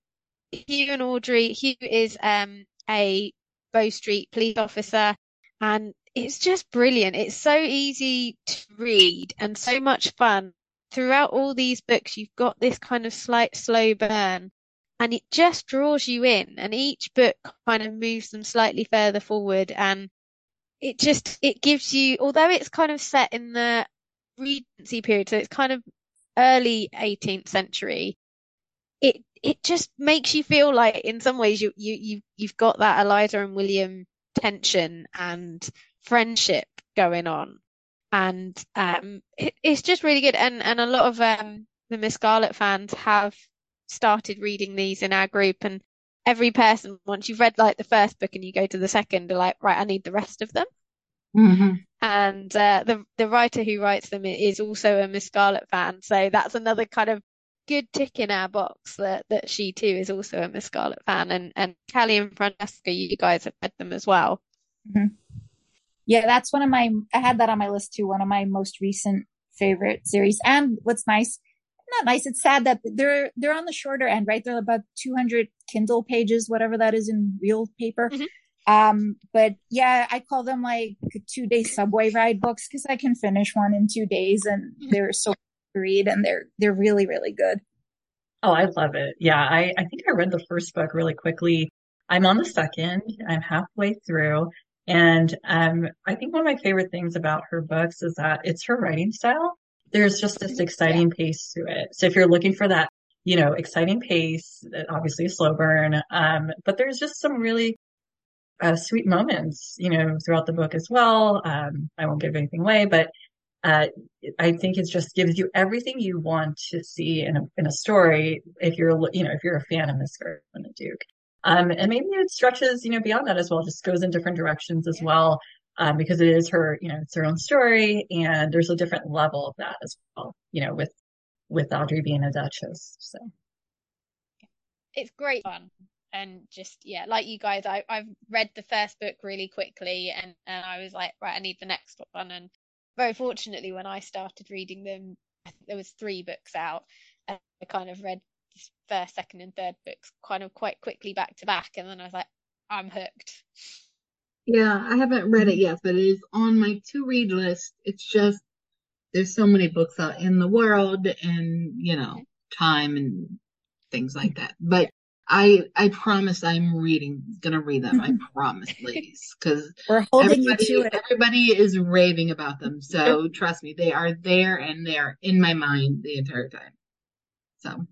Hugh and Audrey. Hugh is um, a Bow Street police officer, and it's just brilliant. It's so easy to read and so much fun. Throughout all these books, you've got this kind of slight slow burn and it just draws you in and each book kind of moves them slightly further forward and it just, it gives you, although it's kind of set in the Regency period, so it's kind of early 18th century, it, it just makes you feel like in some ways you, you, you, you've got that Eliza and William tension and friendship going on. And um, it, it's just really good. And, and a lot of um, the Miss Scarlet fans have started reading these in our group. And every person, once you've read like the first book and you go to the second, are like, right, I need the rest of them. Mm-hmm. And uh, the the writer who writes them is also a Miss Scarlet fan, so that's another kind of good tick in our box that that she too is also a Miss Scarlet fan. And and Kally and Francesca, you guys have read them as well. Mm-hmm. Yeah, that's one of my, I had that on my list too, one of my most recent favorite series. And what's nice, not nice, it's sad that they're, they're on the shorter end, right? They're about 200 Kindle pages, whatever that is in real paper. Mhm. Um, but yeah, I call them like two day subway ride books because I can finish one in two days and Mhm. they're so read and they're, they're really, really good. Oh, I love it. Yeah, I, I think I read the first book really quickly. I'm on the second. I'm halfway through. And um, I think one of my favorite things about her books is that it's her writing style. There's just this exciting pace to it. So if you're looking for that, you know, exciting pace, obviously a slow burn, um, but there's just some really uh, sweet moments, you know, throughout the book as well. Um, I won't give anything away, but uh, I think it just gives you everything you want to see in a, in a story if you're, you know, if you're a fan of Miss Scarlet and the Duke. Um, and maybe it stretches, you know, beyond that as well, just goes in different directions as well. Um, because it is her, you know, it's her own story and there's a different level of that as well, you know, with, with Audrey being a Duchess. So. It's great fun. And just, yeah, like you guys, I, I've read the first book really quickly and, and I was like, right, I need the next one. And very fortunately, when I started reading them, there was three books out. And I kind of read first, second, and third books kind of quite quickly back to back, and then I was like, I'm hooked. Yeah, I haven't read it yet, but it is on my to read list. It's just there's so many books out in the world and, you know, time and things like that. But I I promise I'm reading gonna read them. I promise, ladies. Because We're holding you everybody to it. everybody is raving about them. So trust me, they are there and they are in my mind the entire time. So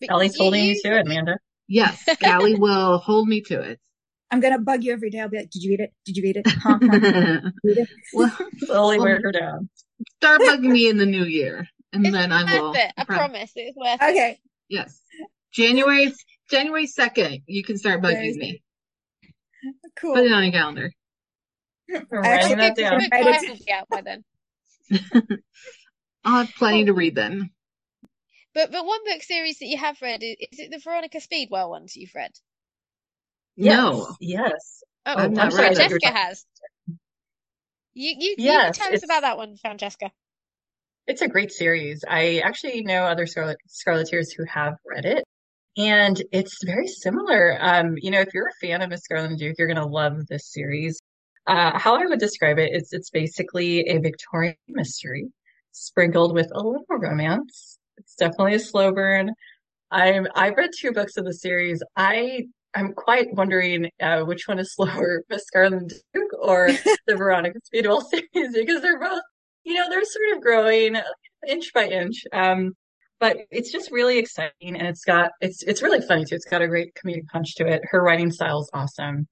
But Ellie's holding you you- to it, Amanda. yes, Kally will hold me to it. I'm going to bug you every day. I'll be like, did you read it? Did you read it? Huh? Huh? Read it? well, Slowly wear um, her down. start bugging me in the new year, and It's then I will. worth it. I pro- promise it's worth it. Okay. Yes, January January second, you can start bugging Very me. Cool. Put it on your calendar. We're I writing actually that Good down. book I it's- will be out by then. I'll have plenty to read then. But but one book series that you have read is, is it the Veronica Speedwell ones you've read? No, Yes. Oh, I've not read that. Francesca has. You you, you Yes, tell us about that one, Francesca. It's a great series. I actually know other Scarlet Scarleteers who have read it, and it's very similar. Um, you know, if you're a fan of Miss Scarlet and Duke, you're gonna love this series. Uh, how I would describe it is it's basically a Victorian mystery sprinkled with a little romance. It's definitely a slow burn. I'm I've read two books of the series. I I'm quite wondering uh, which one is slower, Miss Scarlet and Duke or the Veronica Speedwell series, because they're both you know, they're sort of growing inch by inch. Um, but it's just really exciting and it's got it's it's really funny too. It's got a great comedic punch to it. Her writing style is awesome.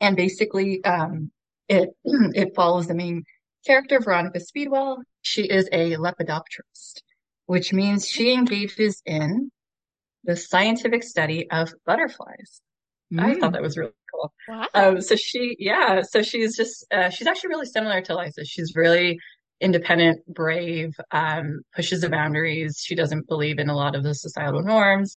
And basically, um, it it follows the main character, Veronica Speedwell. She is a lepidopterist, which means she engages in the scientific study of butterflies. I thought Mm. that was really cool. Wow. Um, so she, yeah, so she's just, uh, she's actually really similar to Liza. She's really independent, brave, um, pushes the boundaries. She doesn't believe in a lot of the societal norms.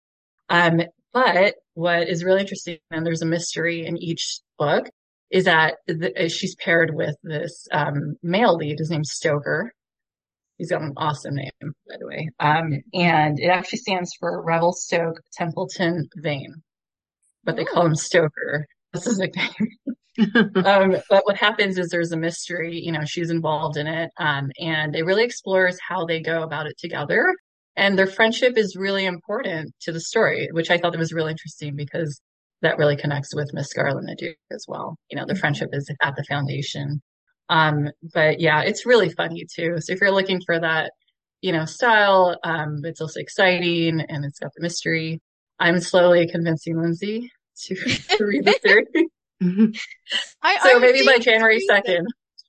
Um, but what is really interesting, and there's a mystery in each book, is that the, she's paired with this um, male lead. His name's Stoker. He's got an awesome name, by the way. Um, and it actually stands for Revelstoke Templeton Vane, but they call Oh. him Stoker. That's his nickname. Um, but what happens is there's a mystery, you know, she's involved in it. Um, and it really explores how they go about it together. And their friendship is really important to the story, which I thought that was really interesting because that really connects with Miss Scarlet and the Duke as well. You know, the friendship is at the foundation. Um, but yeah, it's really funny too. So if you're looking for that, you know, style, um, it's also exciting and it's got the mystery. I'm slowly convincing Lindsay to, to read the series. I, So I maybe by January 2nd.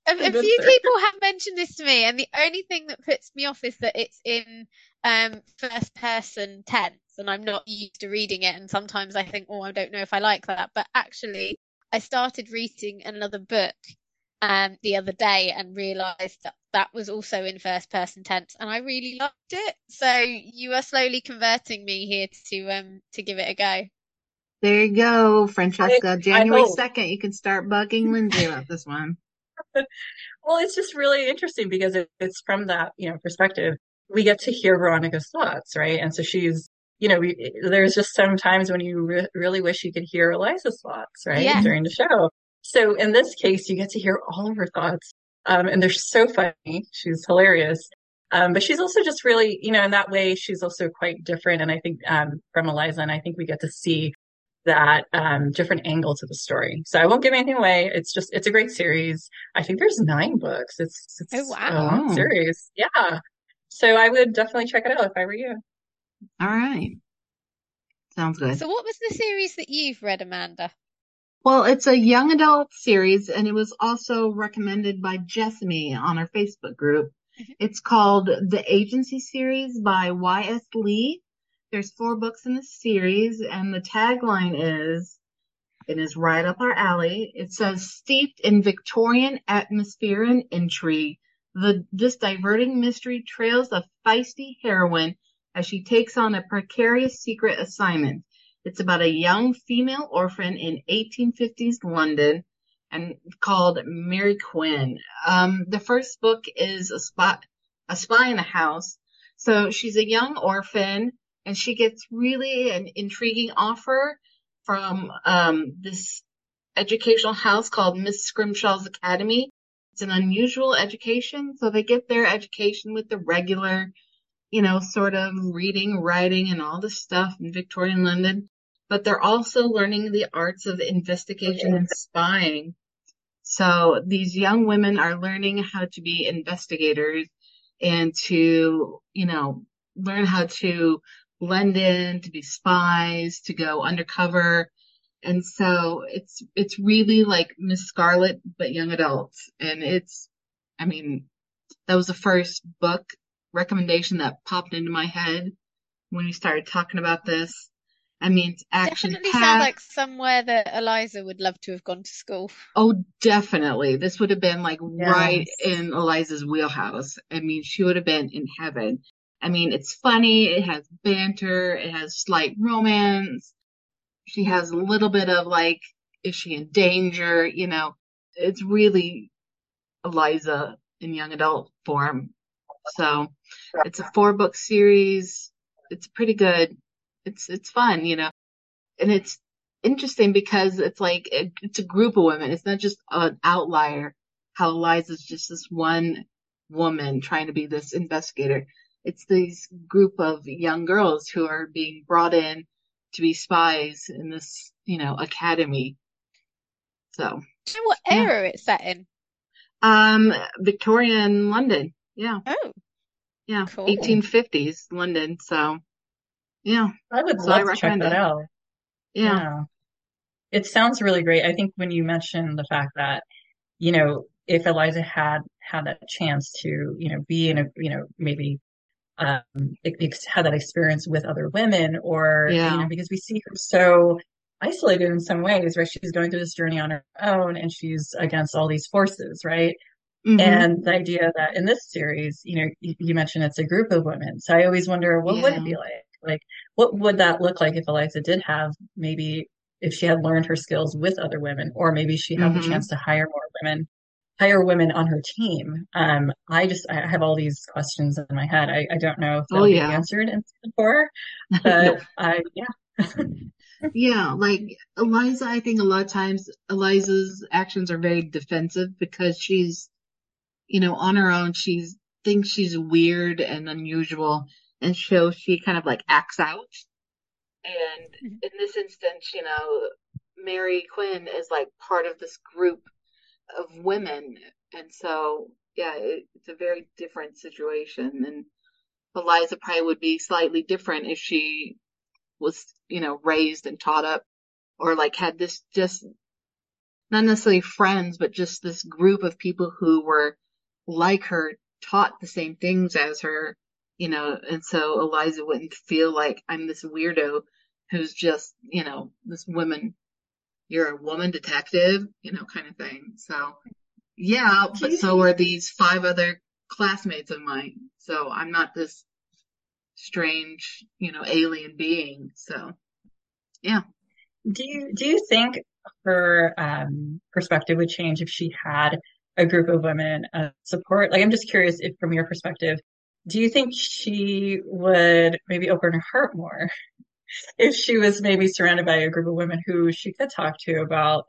A, a few people have mentioned this to me, and the only thing that puts me off is that it's in um, first person tense, and I'm not used to reading it. And sometimes I think, oh, I don't know if I like that. But actually, I started reading another book um, the other day and realized that that was also in first person tense, and I really loved it. So you are slowly converting me here to um to give it a go. There you go, Francesca. January 2nd, you can start bugging Lindsay about this one. Well, it's just really interesting because it, it's from that, you know, perspective. We get to hear Veronica's thoughts, right? And so she's, you know, we, there's just some times when you re really wish you could hear Eliza's thoughts, right? Yes. During the show. So in this case, you get to hear all of her thoughts. Um, and they're so funny. She's hilarious. Um, but she's also just really, you know, in that way, she's also quite different. And I think, um, from Eliza, and I think we get to see that um, different angle to the story. So I won't give anything away. It's just it's a great series. I think there's nine books. It's it's Oh, a wow. long Oh. series. Yeah. So I would definitely check it out if I were you. All right. Sounds good. So what was the series that you've read, Amanda? Well, it's a young adult series, and it was also recommended by Jessamy on our Facebook group. Mhm. It's called The Agency Series by Y.S. Lee. There's four books in the series, and the tagline is, it is right up our alley. It says, steeped in Victorian atmosphere and intrigue, the, this diverting mystery trails a feisty heroine as she takes on a precarious secret assignment. It's about a young female orphan in 1850s London and called Mary Quinn. Um, the first book is a spot, a spy in a house. So she's a young orphan and she gets really an intriguing offer from, um, this educational house called Miss Scrimshaw's Academy. It's an unusual education. So they get their education with the regular, you know, sort of reading, writing, and all this stuff in Victorian London. But they're also learning the arts of investigation and spying. So these young women are learning how to be investigators and to, you know, learn how to blend in, to be spies, to go undercover. And so it's, it's really like Miss Scarlet, but young adults. And it's, I mean, that was the first book recommendation that popped into my head when we started talking about this. I mean, it's action Definitely sounds like somewhere that Eliza would love to have gone to school. Oh, definitely. This would have been like right in Eliza's wheelhouse. I mean, she would have been in heaven. I mean, it's funny. It has banter. It has slight romance. She has a little bit of like, is she in danger? You know, it's really Eliza in young adult form. So it's a four book series. It's pretty good. It's, it's fun, you know, and it's interesting because it's like, it, it's a group of women. It's not just an outlier. How Eliza's just this one woman trying to be this investigator. It's these group of young girls who are being brought in to be spies in this, you know, academy. So Do you know what Yeah. era it's set in? Um, Victoria in London. Yeah. Oh, Yeah. Cool. 1850s London. So, yeah. I would So I love to check recommend that it. out. Yeah. Yeah. It sounds really great. I think when you mentioned the fact that, you know, if Eliza had had that chance to, you know, be in a, you know, maybe um ex had that experience with other women or, you know, because we see her so isolated in some ways, right? She's going through this journey on her own and she's against all these forces, right? Mhm. And the idea that in this series, you know, you, you mentioned it's a group of women. So I always wonder, what would it be like? Like, what would that look like if Eliza did have maybe if she had learned her skills with other women, or maybe she had the Mhm. chance to hire more women, hire women on her team. Um, I just I have all these questions in my head. I, I don't know if Oh, they'll be yeah. answered in season four, No. but I yeah. Yeah, like Eliza, I think a lot of times Eliza's actions are very defensive because she's, you know, on her own, She thinks she's weird and unusual, and so she kind of like acts out. And Mhm. in this instance, you know, Mary Quinn is like part of this group of women, and so yeah, it, it's a very different situation. And Eliza probably would be slightly different if she was, you know, raised and taught up or like had this just not necessarily friends, but just this group of people who were like her, taught the same things as her, you know, and so Eliza wouldn't feel like I'm this weirdo who's just, you know, this woman, you're a woman detective, you know, kind of thing. So yeah, but so are these five other classmates of mine. So I'm not this strange, you know, alien being. So yeah. Do you do you think her um, perspective would change if she had a group of women uh, support? Like, I'm just curious if, from your perspective, do you think she would maybe open her heart more if she was maybe surrounded by a group of women who she could talk to about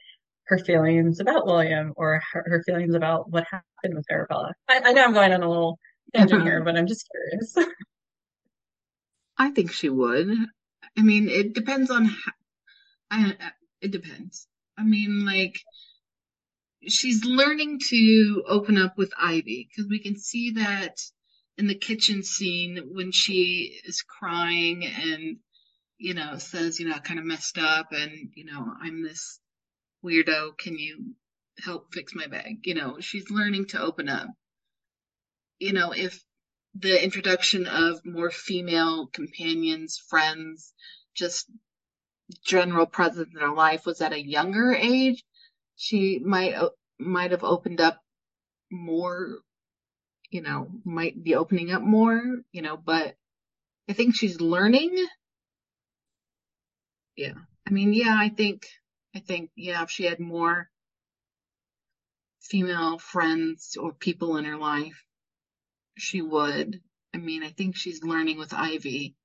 her feelings about William or her, her feelings about what happened with Arabella? I, I know I'm going on a little tangent here, but I'm just curious. I think she would. I mean, it depends on how, I, it depends. I mean, like, she's learning to open up with Ivy because we can see that in the kitchen scene when she is crying and, you know, says, you know, I kind of messed up and, you know, I'm this weirdo. Can you help fix my bag? You know, she's learning to open up. You know, if the introduction of more female companions, friends, just general presence in her life was at a younger age, she might might have opened up more, you know, might be opening up more, you know, but I think she's learning. Yeah. I mean, yeah, I think I think yeah, if she had more female friends or people in her life, she would. I mean, I think she's learning with Ivy.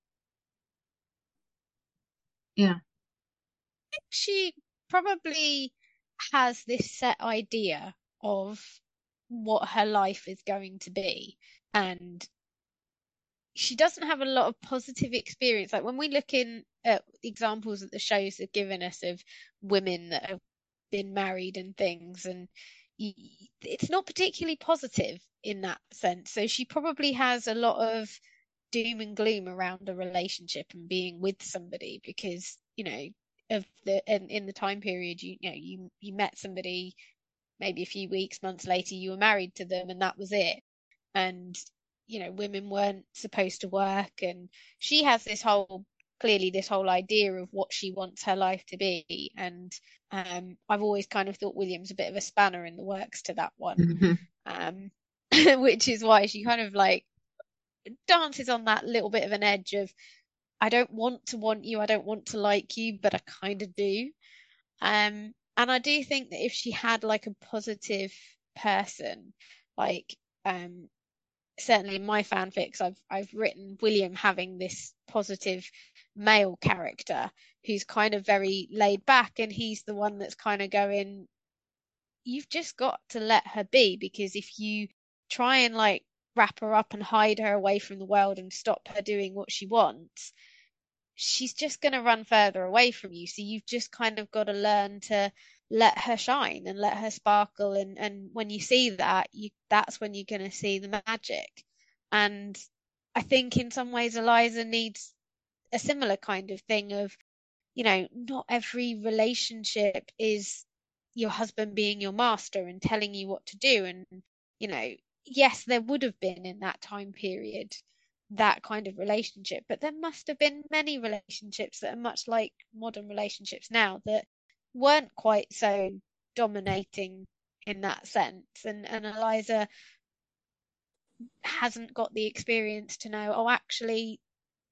Yeah. I think she probably has this set idea of what her life is going to be and she doesn't have a lot of positive experience. Like when we look in at examples that the shows have given us of women that have been married and things and it's not particularly positive in that sense. So she probably has a lot of doom and gloom around a relationship and being with somebody because you know of the in, in the time period you, you know you you met somebody maybe a few weeks months later you were married to them and that was it. And you know women weren't supposed to work and she has this whole clearly this whole idea of what she wants her life to be and um I've always kind of thought William's a bit of a spanner in the works to that one Mhm. um which is why she kind of like dances on that little bit of an edge of I don't want to want you, I don't want to like you, but I kind of do. Um, and I do think that if she had like a positive person, like um, certainly in my fanfics, I've I've written William having this positive male character who's kind of very laid back, and he's the one that's kind of going, you've just got to let her be because if you try and like wrap her up and hide her away from the world and stop her doing what she wants, she's just going to run further away from you. So you've just kind of got to learn to let her shine and let her sparkle. And and when you see that you that's when you're going to see the magic. And i think in some ways eliza needs a similar kind of thing of you know not every relationship is your husband being your master and telling you what to do. And you know yes there would have been in that time period that kind of relationship but there must have been many relationships that are much like modern relationships now that weren't quite so dominating in that sense. And, and Eliza hasn't got the experience to know, oh, actually,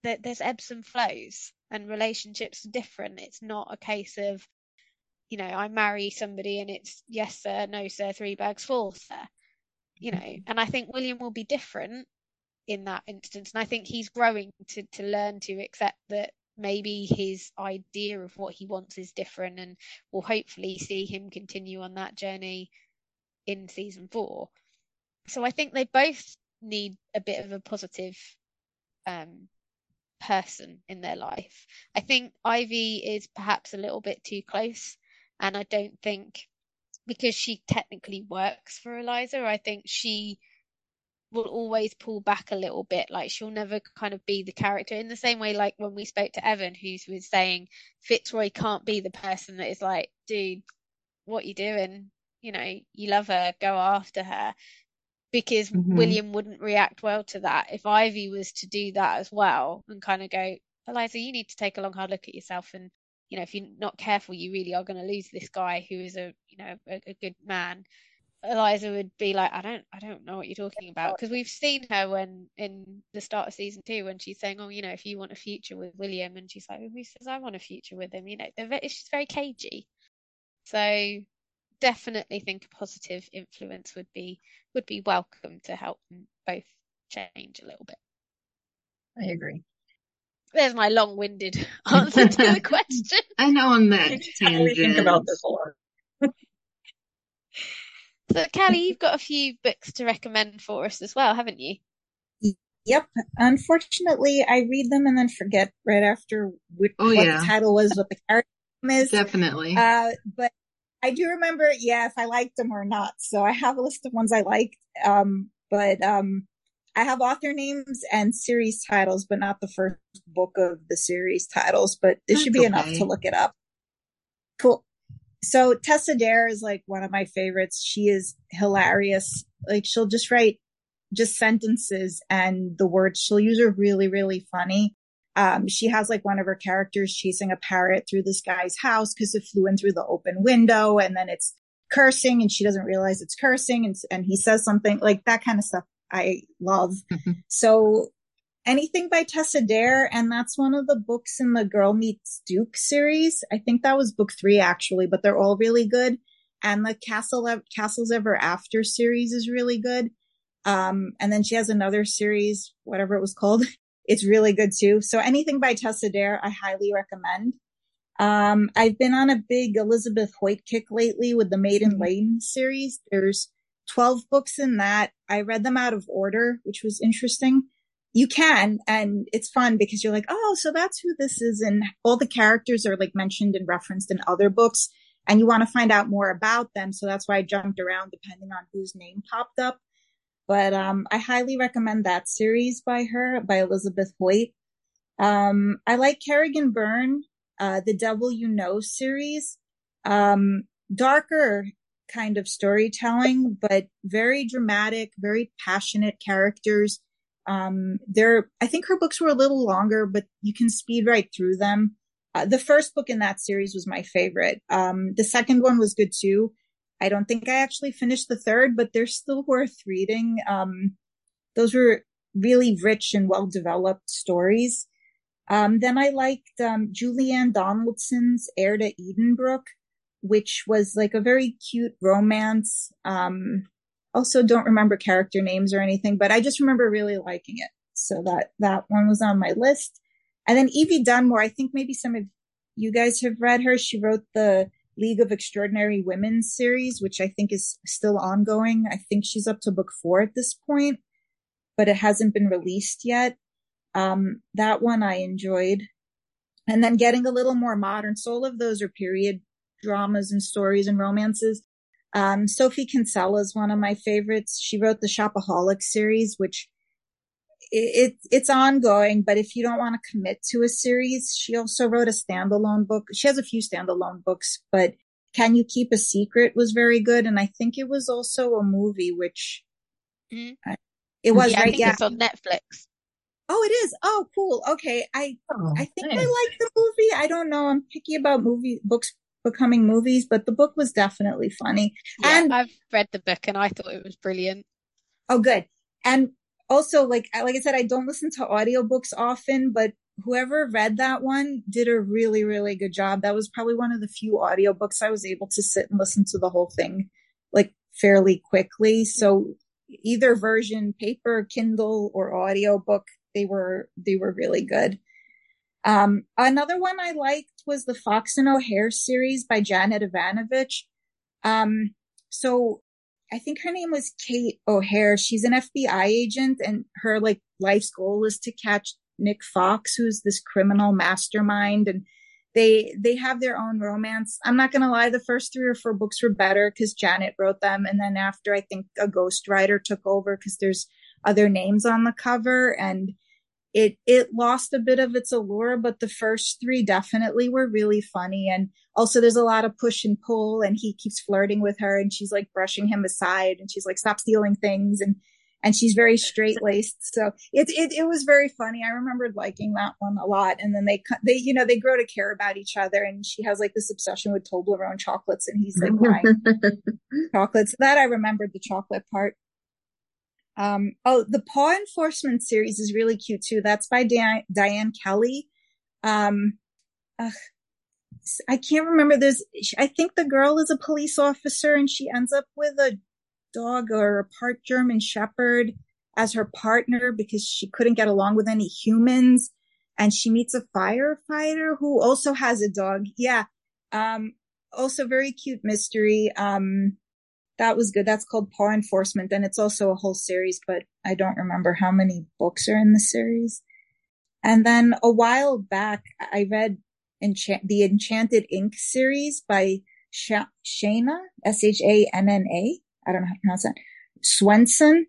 there, there's ebbs and flows and relationships are different. It's not a case of, you know, I marry somebody and it's yes, sir, no, sir, three bags full, sir. You know, mm-hmm. and I think William will be different in that instance. And I think he's growing to, to learn to accept that maybe his idea of what he wants is different and we'll hopefully see him continue on that journey in season four. So I think they both need a bit of a positive um, person in their life. I think Ivy is perhaps a little bit too close, and I don't think because she technically works for Eliza, I think she will always pull back a little bit. Like she'll never kind of be the character in the same way, like when we spoke to Evan, who was saying Fitzroy can't be the person that is like, dude, what you doing? You know, you love her, go after her. Because mm-hmm. William wouldn't react well to that. If Ivy was to do that as well and kind of go, Eliza, you need to take a long hard look at yourself and you know, if you're not careful, you really are going to lose this guy who is a, you know, a, a good man. Eliza would be like, I don't, I don't know what you're talking about, because we've seen her when in the start of season two when she's saying, oh, you know, if you want a future with William, and she's like, oh, who says I want a future with him? You know, she's very cagey. So definitely think a positive influence would be would be welcome to help them both change a little bit. I agree. There's my long-winded answer to the question. I know on that tangent. think about this a lot. So, Kally, you've got a few books to recommend for us as well, haven't you? Yep. Unfortunately, I read them and then forget right after which, oh, what yeah. the title was, what the character is. Definitely. Uh, but I do remember, yeah, if I liked them or not. So I have a list of ones I liked. Um, but um, I have author names and series titles, but not the first book of the series titles. But this That's should be okay. enough to look it up. Cool so Tessa Dare is like one of my favorites. She is hilarious. Like she'll just write just sentences and the words she'll use are really, really funny. Um, she has like one of her characters chasing a parrot through this guy's house because it flew in through the open window and then it's cursing and she doesn't realize it's cursing and, and he says something like that kind of stuff I love. Mm-hmm. So anything by Tessa Dare, and that's one of the books in the Girl Meets Duke series. I think that was book three actually, but they're all really good. And the Castle Castles Ever After series is really good. Um, and then she has another series, whatever it was called. It's really good too. So anything by Tessa Dare, I highly recommend. Um, I've been on a big Elizabeth Hoyt kick lately with the Maiden mm-hmm. Lane series. There's 12 books in that. I read them out of order, which was interesting you can and it's fun because you're like oh so that's who this is and all the characters are like mentioned and referenced in other books and you want to find out more about them so that's why i jumped around depending on whose name popped up. But um, i highly recommend that series by her by elizabeth hoyt. Um, i like kerrigan byrne uh, the devil you know series. Um, darker kind of storytelling but very dramatic very passionate characters um, there, I think her books were a little longer, but you can speed right through them. Uh, the first book in that series was my favorite. Um, the second one was good too. I don't think I actually finished the third, but they're still worth reading. Um, those were really rich and well developed stories. Um, then I liked um, Julianne Donaldson's Heir to Edenbrooke, which was like a very cute romance. Um, also don't remember character names or anything, but I just remember really liking it. So that, that one was on my list. And then Evie Dunmore, I think maybe some of you guys have read her. She wrote the League of Extraordinary Women series, which I think is still ongoing. I think she's up to book four at this point, but it hasn't been released yet. Um, that one I enjoyed. And then getting a little more modern. So all of those are period dramas and stories and romances. Um, Sophie Kinsella is one of my favorites. She wrote the Shopaholic series, which it, it, it's ongoing, but if you don't want to commit to a series, she also wrote a standalone book. She has a few standalone books, but Can You Keep a Secret was very good. And I think it was also a movie, which Mhm. I- it was Yeah, I right. think Yeah. it's on Netflix. Oh, it is. Oh, cool. Okay. I, Oh, I think I like the movie. I don't know. I'm picky about movie books becoming movies, but the book was definitely funny. Yeah, And- I've read the book and I thought it was brilliant. Oh, good. And also, like, I- like I said, I don't listen to audiobooks often, but whoever read that one did a really, really good job. That was probably one of the few audiobooks I was able to sit and listen to the whole thing, like, fairly quickly. So either version, paper, Kindle, or audiobook, they were, they were really good. Um, another one I liked was the Fox and O'Hare series by Janet Evanovich. Um, so I think her name was Kate O'Hare. She's an FBI agent and her like life's goal is to catch Nick Fox, who's this criminal mastermind. And they, they have their own romance. I'm not going to lie. The first three or four books were better because Janet wrote them. And then after I think a ghostwriter took over because there's other names on the cover and it, it lost a bit of its allure, but the first three definitely were really funny. And also there's a lot of push and pull and he keeps flirting with her and she's like brushing him aside and she's like stop stealing things and and she's very straight laced so it, it it was very funny. I remembered liking that one a lot. And then they they you know they grow to care about each other and she has like this obsession with toblerone chocolates and he's like buying chocolates. That i remembered the chocolate part um oh the paw enforcement series is really cute too that's by Diane, Kelly um I can't remember. There's, I think the girl is a police officer and she ends up with a dog or a part German shepherd as her partner because she couldn't get along with any humans. And she meets a firefighter who also has a dog. Yeah. Um, also very cute mystery. Um, that was good. That's called Paw Enforcement. And it's also a whole series, but I don't remember how many books are in the series. And then a while back, I read the Enchanted Inc. series by Sh- Shana, S-H-A-N-N-A. I don't know how to pronounce that. Swendson.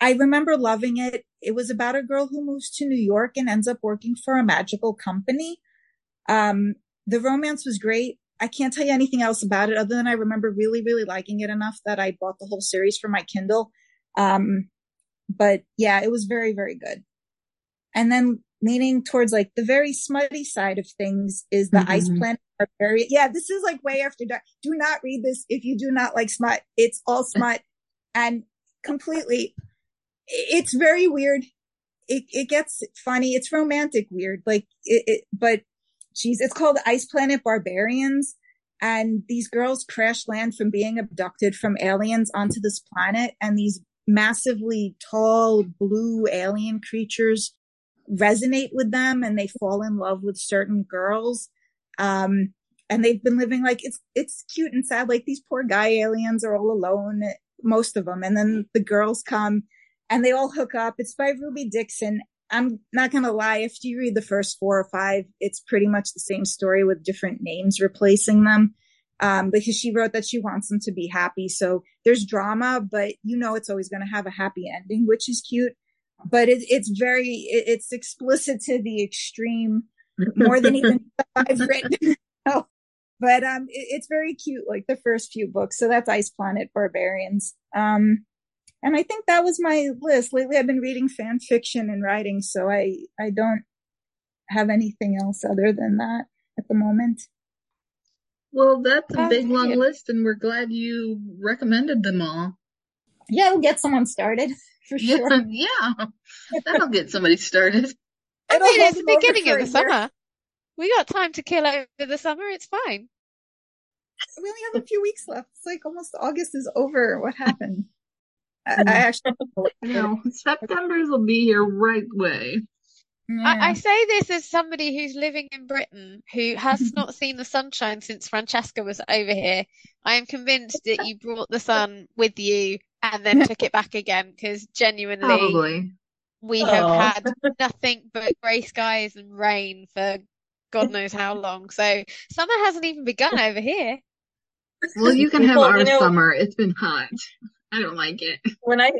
I remember loving it. It was about a girl who moves to New York and ends up working for a magical company. Um, the romance was great. I can't tell you anything else about it other than I remember really, really liking it enough that I bought the whole series for my Kindle. Um, but yeah, it was very, very good. And then leaning towards like the very smutty side of things is the Mhm. Ice Planet Barbarian. Yeah, this is like way after dark. Do not read this if you do not like smut. It's all smut and completely. It's very weird. It it gets funny. It's romantic weird. Like it, it but it's called Ice Planet Barbarians. And these girls crash land from being abducted from aliens onto this planet. And these massively tall blue alien creatures resonate with them and they fall in love with certain girls. Um, and they've been living like it's, it's cute and sad. Like these poor guy aliens are all alone, most of them. And then the girls come and they all hook up. It's by Ruby Dixon. I'm not going to lie. If you read the first four or five, it's pretty much the same story with different names replacing them. Um, because she wrote that she wants them to be happy. So there's drama, but you know, it's always going to have a happy ending, which is cute. But it, it's very, it, it's explicit to the extreme more than even I've written. so, but, um, it, it's very cute, like the first few books. So that's Ice Planet Barbarians. Um, and I think that was my list. Lately, I've been reading fan fiction and writing, so I I don't have anything else other than that at the moment. Well, that's a Oh, big long yeah. list, and we're glad you recommended them all. Yeah, we'll get someone started for Yeah, sure. yeah, that'll get somebody started. I mean, it's the beginning of the summer. We got time to kill over the summer. It's fine. We only have a few weeks left. It's like almost August is over. What happened? I, I actually No, September's will be here right away. I, I say this as somebody who's living in Britain who has not seen the sunshine since Francesca was over here. I am convinced that you brought the sun with you and then took it back again because genuinely Probably. we have had nothing but grey skies and rain for God knows how long. So summer hasn't even begun over here. Well, you can have Well, our you know- summer. It's been hot. I don't like it. When I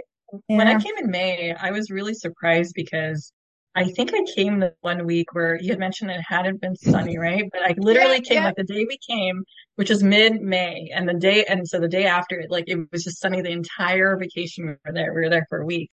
when I came in May, I was really surprised because I think I came the one week where you had mentioned it hadn't been sunny, right? But I literally Yeah, came yeah. like the day we came, which was mid-May, and the day and so the day after it, like it was just sunny the entire vacation we were there. We were there for a week.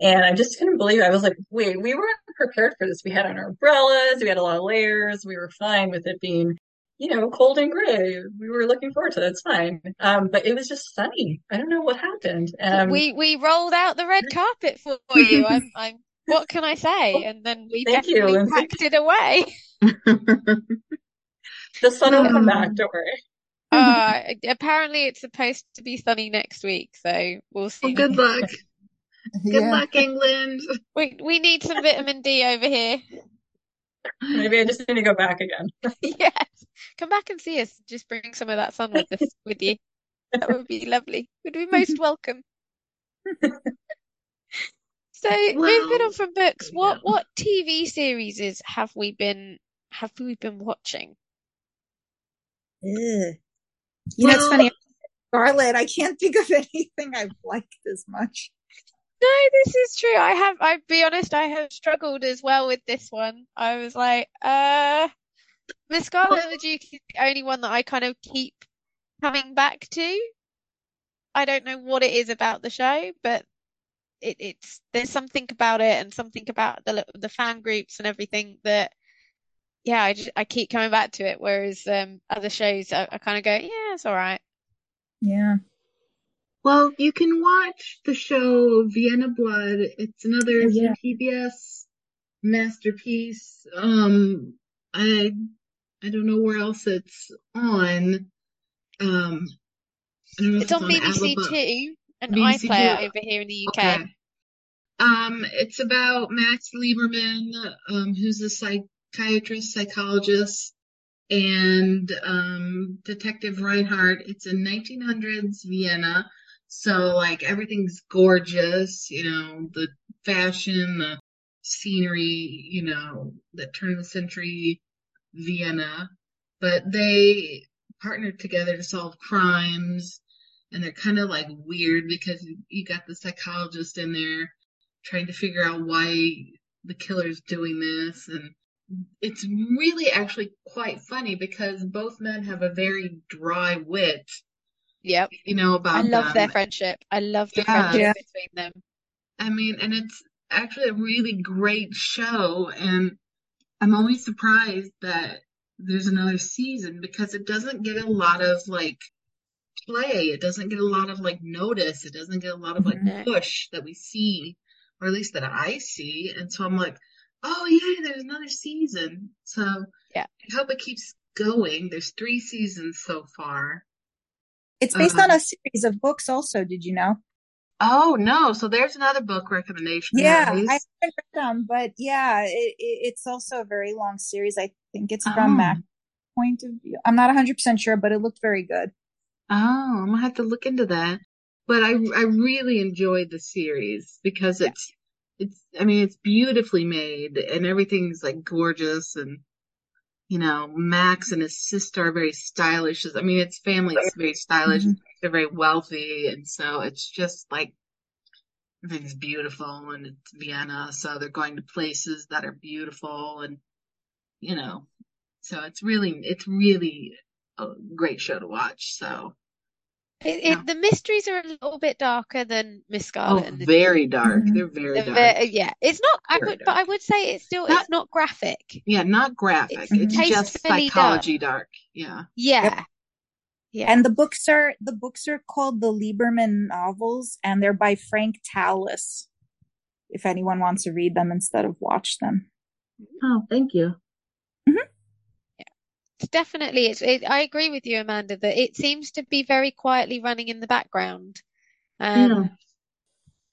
And I just couldn't believe it. I was like, wait, we weren't prepared for this. We had on our umbrellas, we had a lot of layers, we were fine with it being, you know, cold and gray. We were looking forward to it. It's fine. Um, but it was just sunny. I don't know what happened. Um, We we rolled out the red carpet for you. I'm I'm what can I say? And then we Thank you, definitely Lindsay. packed it away. the sun will come Um, back, don't worry. Uh, apparently it's supposed to be sunny next week, so we'll Well, see. good luck. Good Yeah. luck, England. We we need some vitamin D over here. Maybe I just need to go back again. Yes. Come back and see us. Just bring some of that sun with us with you. That would be lovely. Would be most welcome. So moving Well, on from books, yeah. what what TV series is have we been have we been watching? Ugh. You know, it's funny. Scarlet, I can't think of anything I've liked as much. No, this is true. I have, I'll be honest, I have struggled as well with this one. I was like, uh, Miss Scarlet and the Duke is the only one that I kind of keep coming back to. I don't know what it is about the show, but it, it's there's something about it and something about the the fan groups and everything that, yeah, I just, I keep coming back to it. Whereas um other shows, I, I kind of go, yeah, it's all right. Yeah. Well, you can watch the show Vienna Blood. It's another Oh, yeah. PBS masterpiece. Um, I I don't know where else it's on. Um, I don't It's on BBC Alabama. Two and BBC iPlayer Two. over here in the UK. Okay. Um, it's about Max Liebermann, um, who's a psychiatrist, psychologist, and um, Detective Rheinhardt. It's in 1900s Vienna, so like everything's gorgeous, you know, the fashion, the scenery, you know, that turn of the century Vienna. But they partnered together to solve crimes, and they're kind of like weird because you got the psychologist in there trying to figure out why the killer's doing this and it's really actually quite funny because both men have a very dry wit Yep. you know about I about love their friendship. I love the Yeah. friendship Yeah. between them. i mean and it's actually a really great show and i'm always surprised that there's another season because it doesn't get a lot of like play it doesn't get a lot of like notice it doesn't get a lot of like Mhm. push that we see or at least that i see and so i'm like oh yeah there's another season so Yeah. i hope it keeps going there's three seasons so far It's based on Uh, a series of books also, did you know? oh no so there's another book recommendation Yeah. I haven't read them, but yeah, it, it, it's also a very long series. I think it's Oh. from Mac's point of view. I'm not 100% sure, but it looked very good. Oh, I'm gonna have to look into that. But I I really enjoyed the series because Yeah. it's it's I mean it's beautifully made and everything's like gorgeous and you know Max and his sister are very stylish. I mean its family is very stylish. Mhm. They're very wealthy and so it's just like everything's beautiful and it's Vienna, so they're going to places that are beautiful and you know so it's really it's really a great show to watch. So It, Yeah. it, the mysteries are a little bit darker than Miss Oh, Scarlet and the very dark. Mhm. They're very the dark. ve- yeah, it's not. I Very would, but I would say it's still Not- it's not graphic. Yeah, not graphic. It's It's just psychology dark. Yeah. Yeah, yeah. And the books are the books are called the Liebermann novels, and they're by Frank Tallis. If anyone wants to read them instead of watch them. Oh, thank you. It's definitely it's. It, I agree with you, Amanda, that it seems to be very quietly running in the background. Um,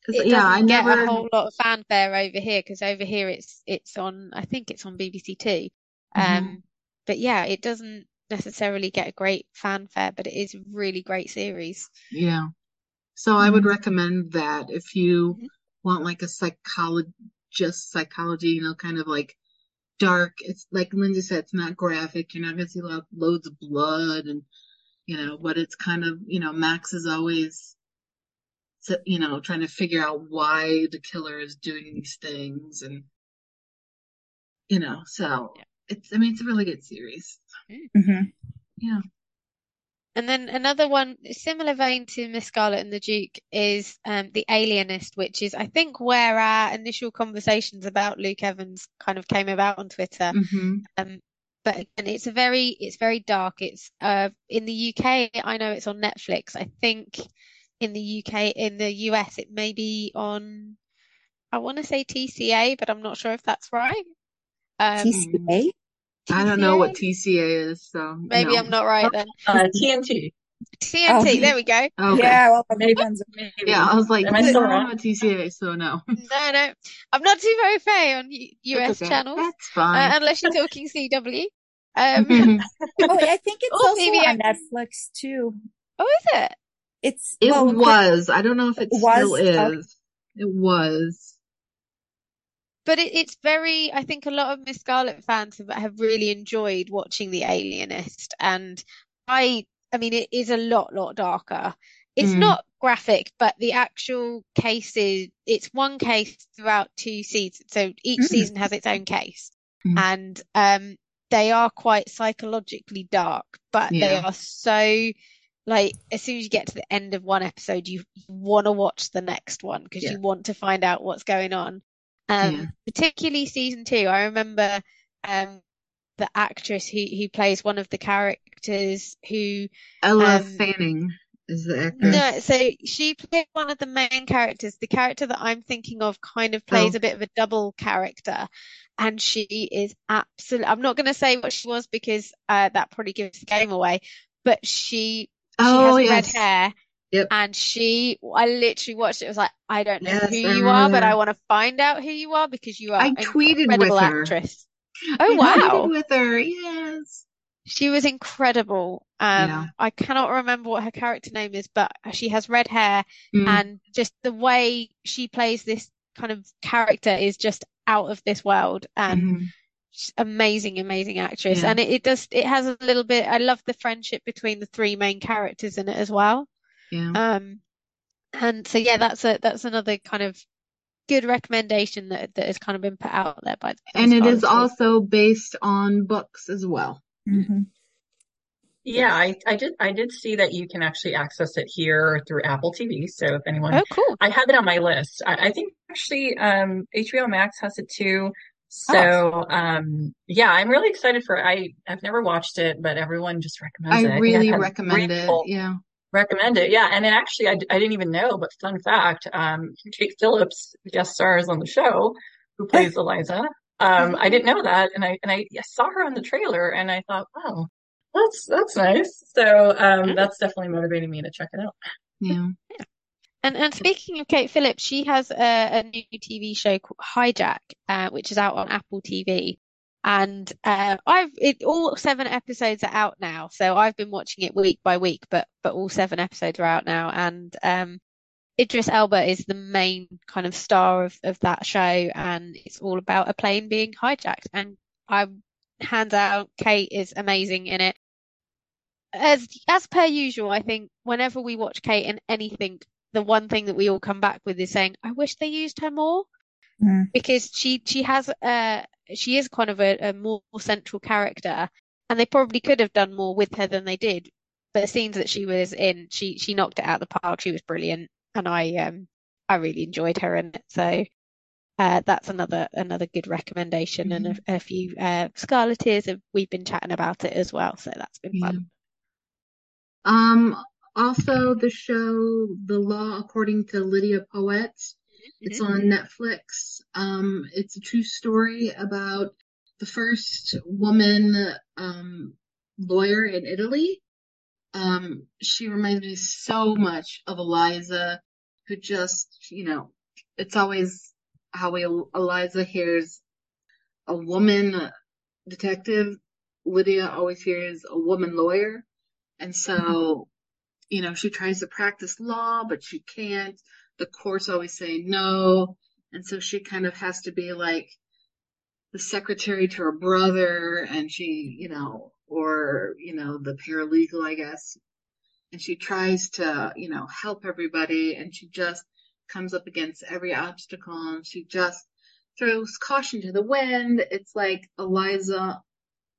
Yeah. it yeah, I get never. a whole lot of fanfare over here because over here it's it's on. I think it's on BBC Two. Um, Mhm. but yeah, it doesn't necessarily get a great fanfare, but it is a really great series. Yeah. So I would Mhm. recommend that if you Mhm. want like a psychologist psychology, you know, kind of like dark. It's like Linda said, it's not graphic. You're not going to see lo- loads of blood and, you know, but it's kind of, you know, Max is always, you know, trying to figure out why the killer is doing these things and, you know, so Yeah. it's, I mean, it's a really good series. Mhm. Yeah. And then another one, similar vein to Miss Scarlet and the Duke, is um, The Alienist, which is, I think, where our initial conversations about Luke Evans kind of came about on Twitter. hmm Um, but again, it's a very, it's very dark. It's uh, in the UK, I know it's on Netflix. I think in the UK, in the US, it may be on, I want to say TCA, but I'm not sure if that's right. Um, TCA? I don't know what TCA? TCA is, so Maybe no. I'm not right then. Uh, TNT. TNT, Oh. there we go. Okay. Yeah, well, Maybe. Maybe. Yeah, I was like, Am I I still don't know wrong? what TCA, so no. No, no, I'm not too very fair on US okay. channels, That's uh, fine. unless you're talking CW. Um, Oh, I think it's Or also maybe on Netflix too. oh, is it? It's It well, was. I don't know if it Was? still Okay. is. It was. But it, it's very, I think a lot of Miss Scarlet fans have, have really enjoyed watching The Alienist. And I, I mean, it is a lot, lot darker. It's Mm. not graphic, but the actual cases, it's one case throughout two seasons. So each Mm. season has its own case. Mm. And um, they are quite psychologically dark, but they are so, like, as soon as you get to the end of one episode, you want to watch the next one because Yeah. you want to find out what's going on. Um, Yeah. particularly season two, I remember um, the actress who who plays one of the characters who Ella Um, Fanning is the actress. no, so she played one of the main characters. The character that I'm thinking of kind of plays Oh. a bit of a double character, and she is absolutely. I'm not going to say what she was because uh, that probably gives the game away. But she she Oh, has red hair, Yep. and she I literally watched it. It was like I don't know Yes, who I you are, but. I want to find out who you are because you are I an tweeted incredible with her. actress. I Oh tweeted wow. with her. Yes. She was incredible. Um, Yeah. I cannot remember what her character name is, but she has red hair Mm. and just the way she plays this kind of character is just out of this world and Mhm. she's amazing, amazing actress. Yeah. And it, it does, it has a little bit, I love the friendship between the three main characters in it as well. Yeah. Um, and so yeah, that's a, that's another kind of good recommendation that, that has kind of been put out there by, by And it Scarlet is School. also based on books as well. Mhm. Yeah, I, I did I did see that you can actually access it here through Apple TV. So if anyone Oh, cool. I have it on my list. I, I think actually um HBO Max has it too. So um yeah, I'm really excited for I I've never watched it, but everyone just recommends it. I think really I've recommend three it. people Yeah. Recommend it. Yeah, and then actually I didn't even know, but fun fact, um Kate Phillips guest stars on the show who plays Eliza. Um I didn't know that and I and I, I saw her on the trailer and I thought, wow, that's that's nice. So um that's definitely motivating me to check it out. Yeah. And and speaking of Kate Phillips, she has a, a new TV show called Hijack, uh, which is out on Apple TV. And uh, I've it all seven episodes are out now, so I've been watching it week by week, but but all seven episodes are out now. And um, Idris Elba is the main kind of star of of that show, and it's all about a plane being hijacked. And I hands out, Kate is amazing in it. As as per usual, I think whenever we watch Kate in anything, the one thing that we all come back with is saying, I wish they used her more Mm. because she she has uh she is kind of a, a more central character and they probably could have done more with her than they did. But the scenes that she was in, she she knocked it out of the park. She was brilliant and I um I really enjoyed her in it. So uh that's another another good recommendation and a, a few uh Scarleteers have we've been chatting about it as well. So that's been Yeah. fun. Um, also the show The Law According to Lydia Poet. It's Mm-hmm. on Netflix. Um, it's a true story about the first woman um, lawyer in Italy. Um, she reminds me so much of Eliza, who just, you know, it's always how we, Eliza hears a woman detective. Lydia always hears a woman lawyer. And so, you know, she tries to practice law, but she can't. The courts always say no. And so she kind of has to be like the secretary to her brother and she, you know, or, you know, the paralegal, I guess. And she tries to, you know, help everybody and she just comes up against every obstacle and she just throws caution to the wind. It's like Eliza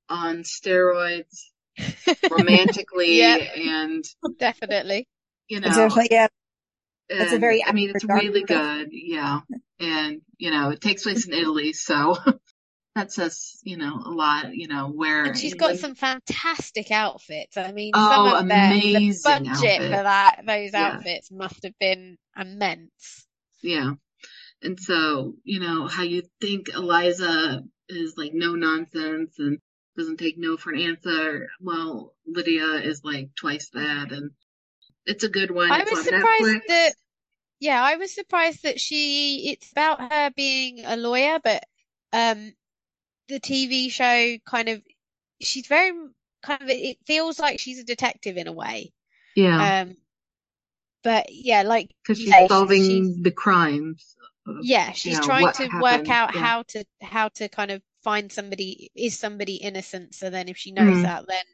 on steroids romantically Yeah. and, Definitely. you know, definitely, yeah. It's a very I mean, it's really good. Yeah. And, you know, it takes place in Italy. So that says, you know, a lot, you know, where And she's got England- some fantastic outfits. I mean, Oh, some of their, the amazing budget for that, those Yeah. outfits must have been immense. Yeah. And so, you know, how you think Eliza is like no nonsense and doesn't take no for an answer. Well, Lydia is like twice that and it's a good one. I It's was on surprised Netflix. that, yeah, I was surprised that she, it's about her being a lawyer, but um, the TV show kind of, she's very kind of, it feels like she's a detective in a way. Yeah. Um, but yeah, like Because she's she's- solving she's- the crimes. of- yeah, she's know, trying to work out yeah. how to how to kind of find somebody, is somebody innocent? So then if she knows Mhm. that, then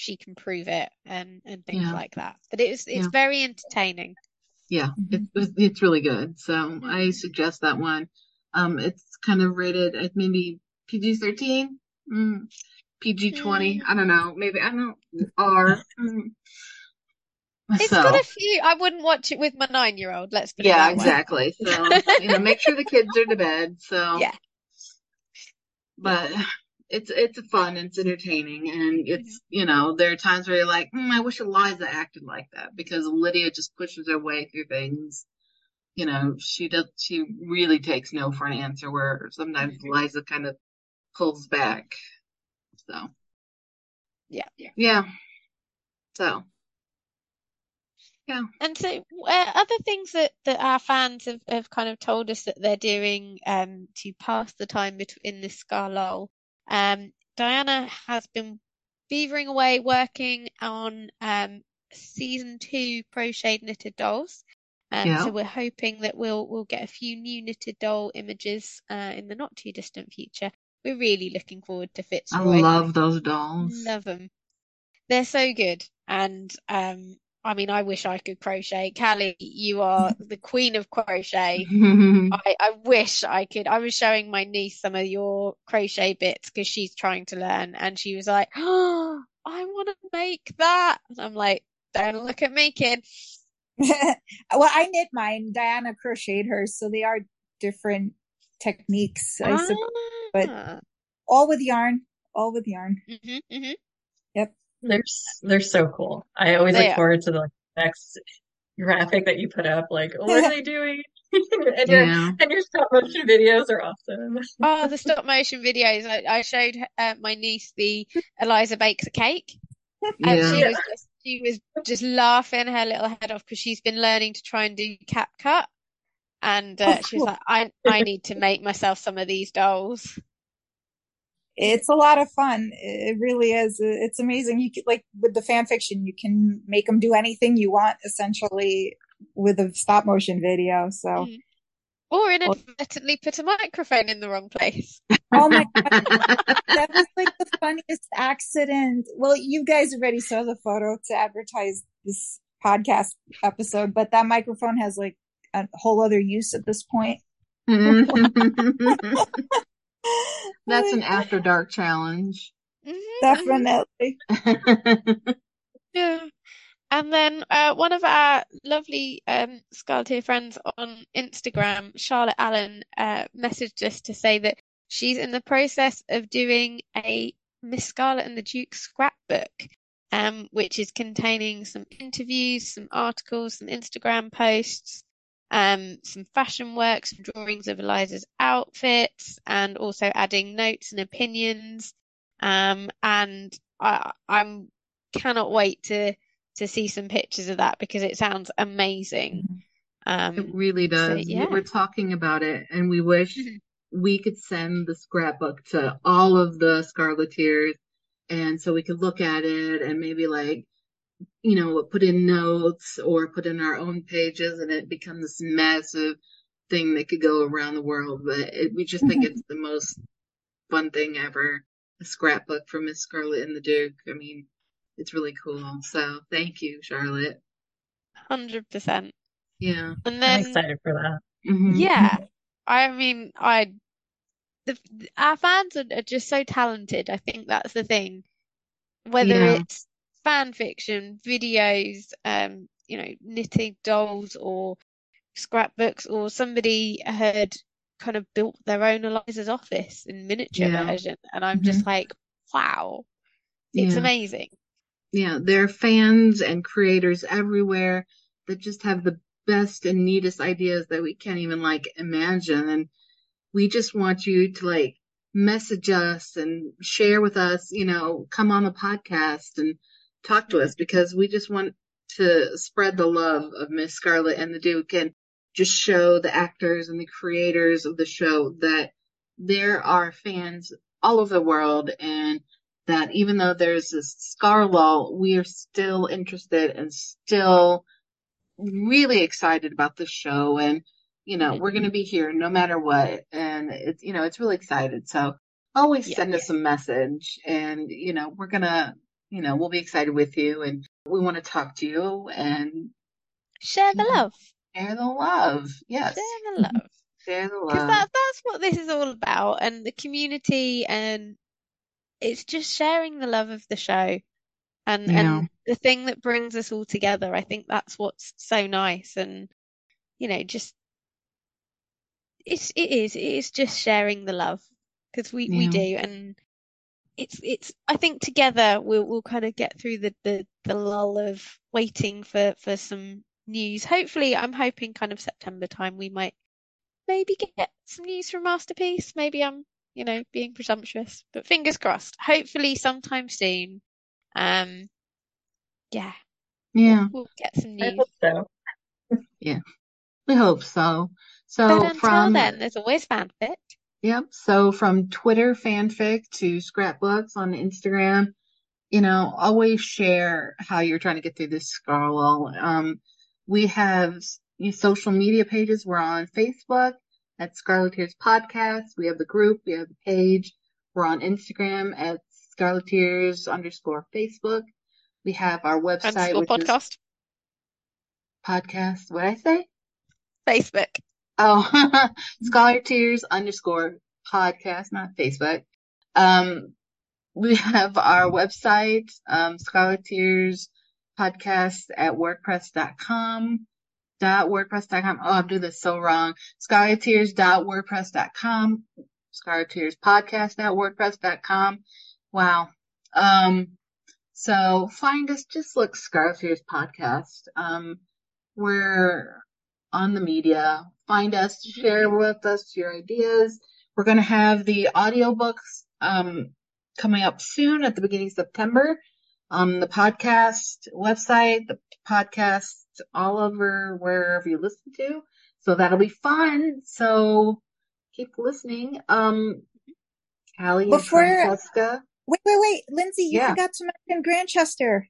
she can prove it and and things Yeah. like that. But it was it's Yeah. very entertaining. Yeah, Mhm. it's it's really good. So Mm-hmm. I suggest that one. Um, it's kind of rated at maybe PG thirteen, mm, PG twenty. Mm. I don't know. Maybe I don't R. Mm. It's So got a few. I wouldn't watch it with my nine-year-old. Let's put it yeah, exactly. So you know, make sure the kids are to bed. So Yeah. but it's it's fun. It's entertaining, and it's you know there are times where you're like, mm, I wish Eliza acted like that because Lydia just pushes her way through things. You know, she does. She really takes no for an answer, where sometimes Mm-hmm. Eliza kind of pulls back. So Yeah. yeah. yeah. So yeah. And so, uh, other things that, that our fans have, have kind of told us that they're doing um, to pass the time bet- in this Scarlull. Um, Diana has been beavering away working on um, season two crocheted knitted dolls. Um, Yeah. so we're hoping that we'll we'll get a few new knitted doll images uh, in the not too distant future. We're really looking forward to I love those dolls. Love them. They're so good. And um, I mean, I wish I could crochet. Kally, you are the queen of crochet. I, I wish I could. I was showing my niece some of your crochet bits because she's trying to learn, and she was like, "Oh, I want to make that." And I'm like, "Don't look at me, kid." well, I knit mine. Diana crocheted hers, so they are different techniques. I suppose, but- Ah. all with yarn, all with yarn. Mhm, mhm. They're they're so cool. I always They look are. forward to the like, next graphic that you put up. Like, what are they doing? and your and your stop motion videos are awesome. Oh, the stop motion videos. I, I showed uh, my niece the Eliza bakes a cake. And Yeah. she was just she was just laughing her little head off because she's been learning to try and do CapCut. And uh, Oh, she was cool. like, I I need to make myself some of these dolls. It's a lot of fun. It really is. It's amazing. You can, like with the fan fiction, you can make them do anything you want essentially with a stop motion video. So, Mhm. Or inadvertently put a microphone in the wrong place. oh my God, that was like the funniest accident. Well, you guys already saw the photo to advertise this podcast episode, but that microphone has like a whole other use at this point. That's an after dark challenge. Mhm, Definitely. Yeah. And then uh, one of our lovely um, Scarlett friends on Instagram, Charlotte Allen, uh, messaged us to say that she's in the process of doing a Miss Scarlet and the Duke scrapbook, um, which is containing some interviews, some articles, some Instagram posts, um, some fashion work, some drawings of Eliza's outfits, and also adding notes and opinions. Um, and I, I'm cannot wait to to see some pictures of that because it sounds amazing. It Um, really so, does. We're talking about it, and we wish Mhm. we could send the scrapbook to all of the Scarleteers, and so we could look at it and maybe like, you know, put in notes or put in our own pages, and it becomes this massive thing that could go around the world. But it, we just think it's the most fun thing ever. A scrapbook from Miss Scarlet and the Duke. I mean, it's really cool. So thank you, Charlotte. Hundred percent. Yeah. And I'm then excited for that. Mhm. yeah, I mean, I the our fans are, are just so talented. I think that's the thing. Whether Yeah. it's fan fiction, videos, um, you know, knitting dolls or scrapbooks, or somebody had kind of built their own Eliza's office in miniature Yeah. version, and I'm just like, wow, it's Yeah. amazing. Yeah, there are fans and creators everywhere that just have the best and neatest ideas that we can't even like imagine. And we just want you to like message us and share with us, you know, come on the podcast and talk to us because we just want to spread the love of Miss Scarlet and the Duke and just show the actors and the creators of the show that there are fans all over the world and that even though there's this Scarlull, we are still interested and still really excited about the show. And, you know, we're going to be here no matter what. And it's, you know, it's really excited. So always Yeah. send us a message and, you know, we're going to, you know, we'll be excited with you and we want to talk to you and Share the love, share the love. Yes. share the love. Share the love. because that that's what this is all about and the community and it's just sharing the love of the show and Yeah. and the thing that brings us all together I think that's what's so nice and you know just it's it is it is just sharing the love because we we do and it's it's I think together we'll we'll kind of get through the the the lull of waiting for for some news hopefully I'm hoping kind of September time we might maybe get some news from Masterpiece. Maybe I'm, you know, being presumptuous, but fingers crossed. Hopefully sometime soon. Um, yeah, Yeah. we'll get some I news. hope so. Yeah. We hope so. So But until from then, there's always fanfic. Yep. So from Twitter fanfic to scrapbooks on Instagram, you know, always share how you're trying to get through this Scarlull. Um, we have social media pages. We're on Facebook at Scarleteers Podcast. We have the group. We have the page. We're on Instagram at Scarleteers underscore Facebook. We have our website, Underscore podcast. podcast. What I say? Facebook. Oh, Scarleteers underscore podcast, not Facebook. Um, we have our website, um, Scarleteers podcast at wordpress.com. Dot wordpress.com. Oh, I'm doing this so wrong. Scarleteers podcast at wordpress.com. Wow. Um, so find us, just look Scarleteers podcast. Um, we're on the media. Find us, share with us your ideas. We're going to have the audiobooks um, coming up soon at the beginning of September on the podcast website, the podcast all over wherever you listen to. So that'll be fun. So keep listening. Um, Kally and Before- Francesca. Wait, wait, wait, Lindsay, you Yeah. forgot to mention Grantchester.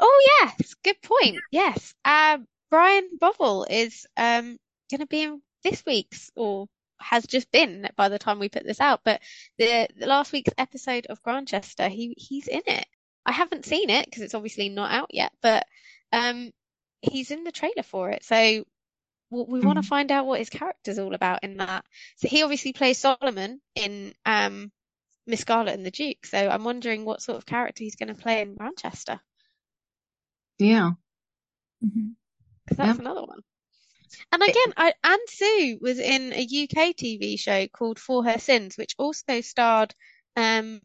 Oh yes, good point. Yes. Um, Brian Bovell is um going to be in this week's or has just been by the time we put this out, but the, the last week's episode of Grantchester, he he's in it. I haven't seen it because it's obviously not out yet, but um he's in the trailer for it. So we, we want to Mhm. find out what his character's all about in that. So he obviously plays Solomon in um Miss Scarlet and the Duke. So I'm wondering what sort of character he's going to play in Grantchester. Yeah. Mhm. because that's another one. And again, I, Ansu was in a UK TV show called For Her Sins, which also starred um,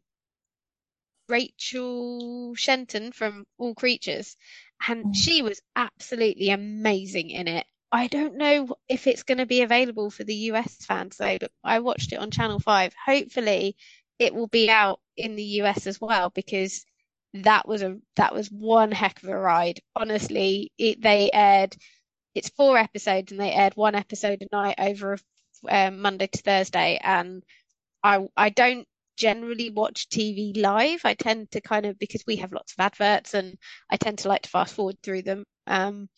Rachel Shenton from All Creatures, and Mm. she was absolutely amazing in it. I don't know if it's going to be available for the US fans though, but I watched it on Channel 5. Hopefully, it will be out in the US as well because that was a that was one heck of a ride. Honestly, it, they aired it's four episodes and they aired one episode a night over um, Monday to Thursday. And I I don't generally watch TV live. I tend to kind of because we have lots of adverts and I tend to like to fast forward through them. Um,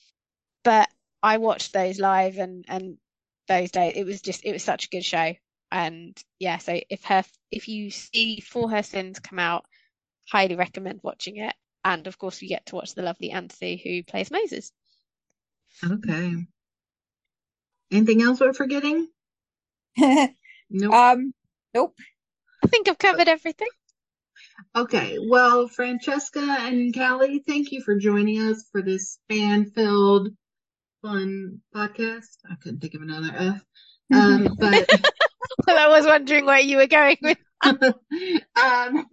but I watched those live and and those days it was just it was such a good show. And yeah, so if her if you see For Her Sins come out, highly recommend watching it. And of course, we get to watch the lovely Anthony who plays Moses. Okay. Anything else we're forgetting? Nope. um, nope. I think I've covered everything. Okay, well, Francesca and Kally, thank you for joining us for this fan-filled, fun podcast. I couldn't think of another F. Um, but I was wondering where you were going with. um,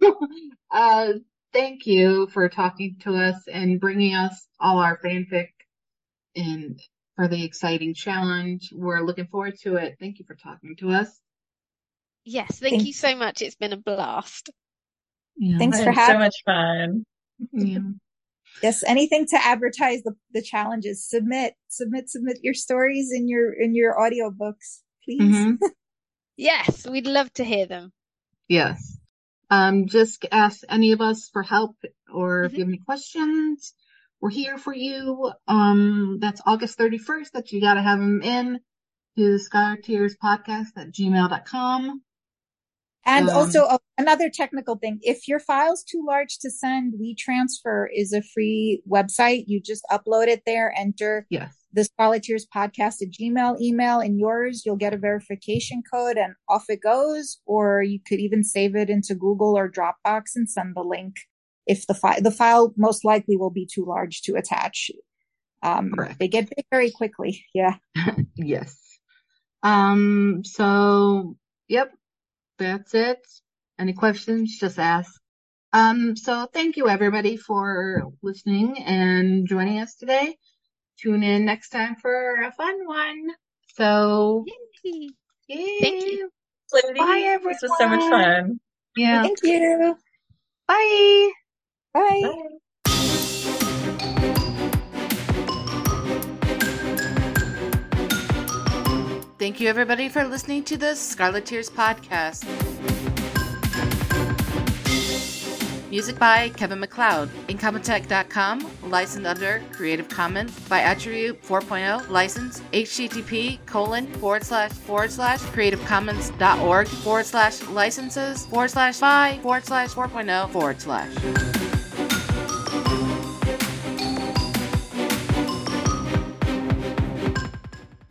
uh, thank you for talking to us and bringing us all our fanfic and for the exciting challenge. We're looking forward to it. Thank you for talking to us. Yes, thank Thank- you so much. It's been a blast. Yeah. Thanks I for had so much fun. Yeah. Yes, anything to advertise the, the challenges. Submit, submit, submit your stories in your in your audiobooks, please. Mhm. Yes, we'd love to hear them. Yes. Um, just ask any of us for help or if Mhm. you have any questions. We're here for you. Um, that's August 31st that you got to have them in to the Scarleteers podcast at gmail.com. And Um, also uh, another technical thing, if your file's too large to send, WeTransfer is a free website. You just upload it there, enter Yes. the Scarleteers podcast at Gmail email in yours. You'll get a verification code and off it goes. Or you could even save it into Google or Dropbox and send the link. If the file, the file most likely will be too large to attach. Um, Correct. they get big very quickly. Yeah. Yes. Um, so, yep, that's it. Any questions, just ask. Um, so thank you everybody for listening and joining us today. Tune in next time for a fun one. So, Yay. yay. Thank you. Ladies, Bye, this was so much fun. Yeah. Thank you. Bye. Bye. Bye. Thank you, everybody, for listening to the Scarleteers podcast. Music by Kevin MacLeod. Incompetech.com, licensed under Creative Commons by Attribute 4.0, license http colon forward slash forward slash creativecommons.org forward slash licenses forward slash by forward slash 4.0 forward slash.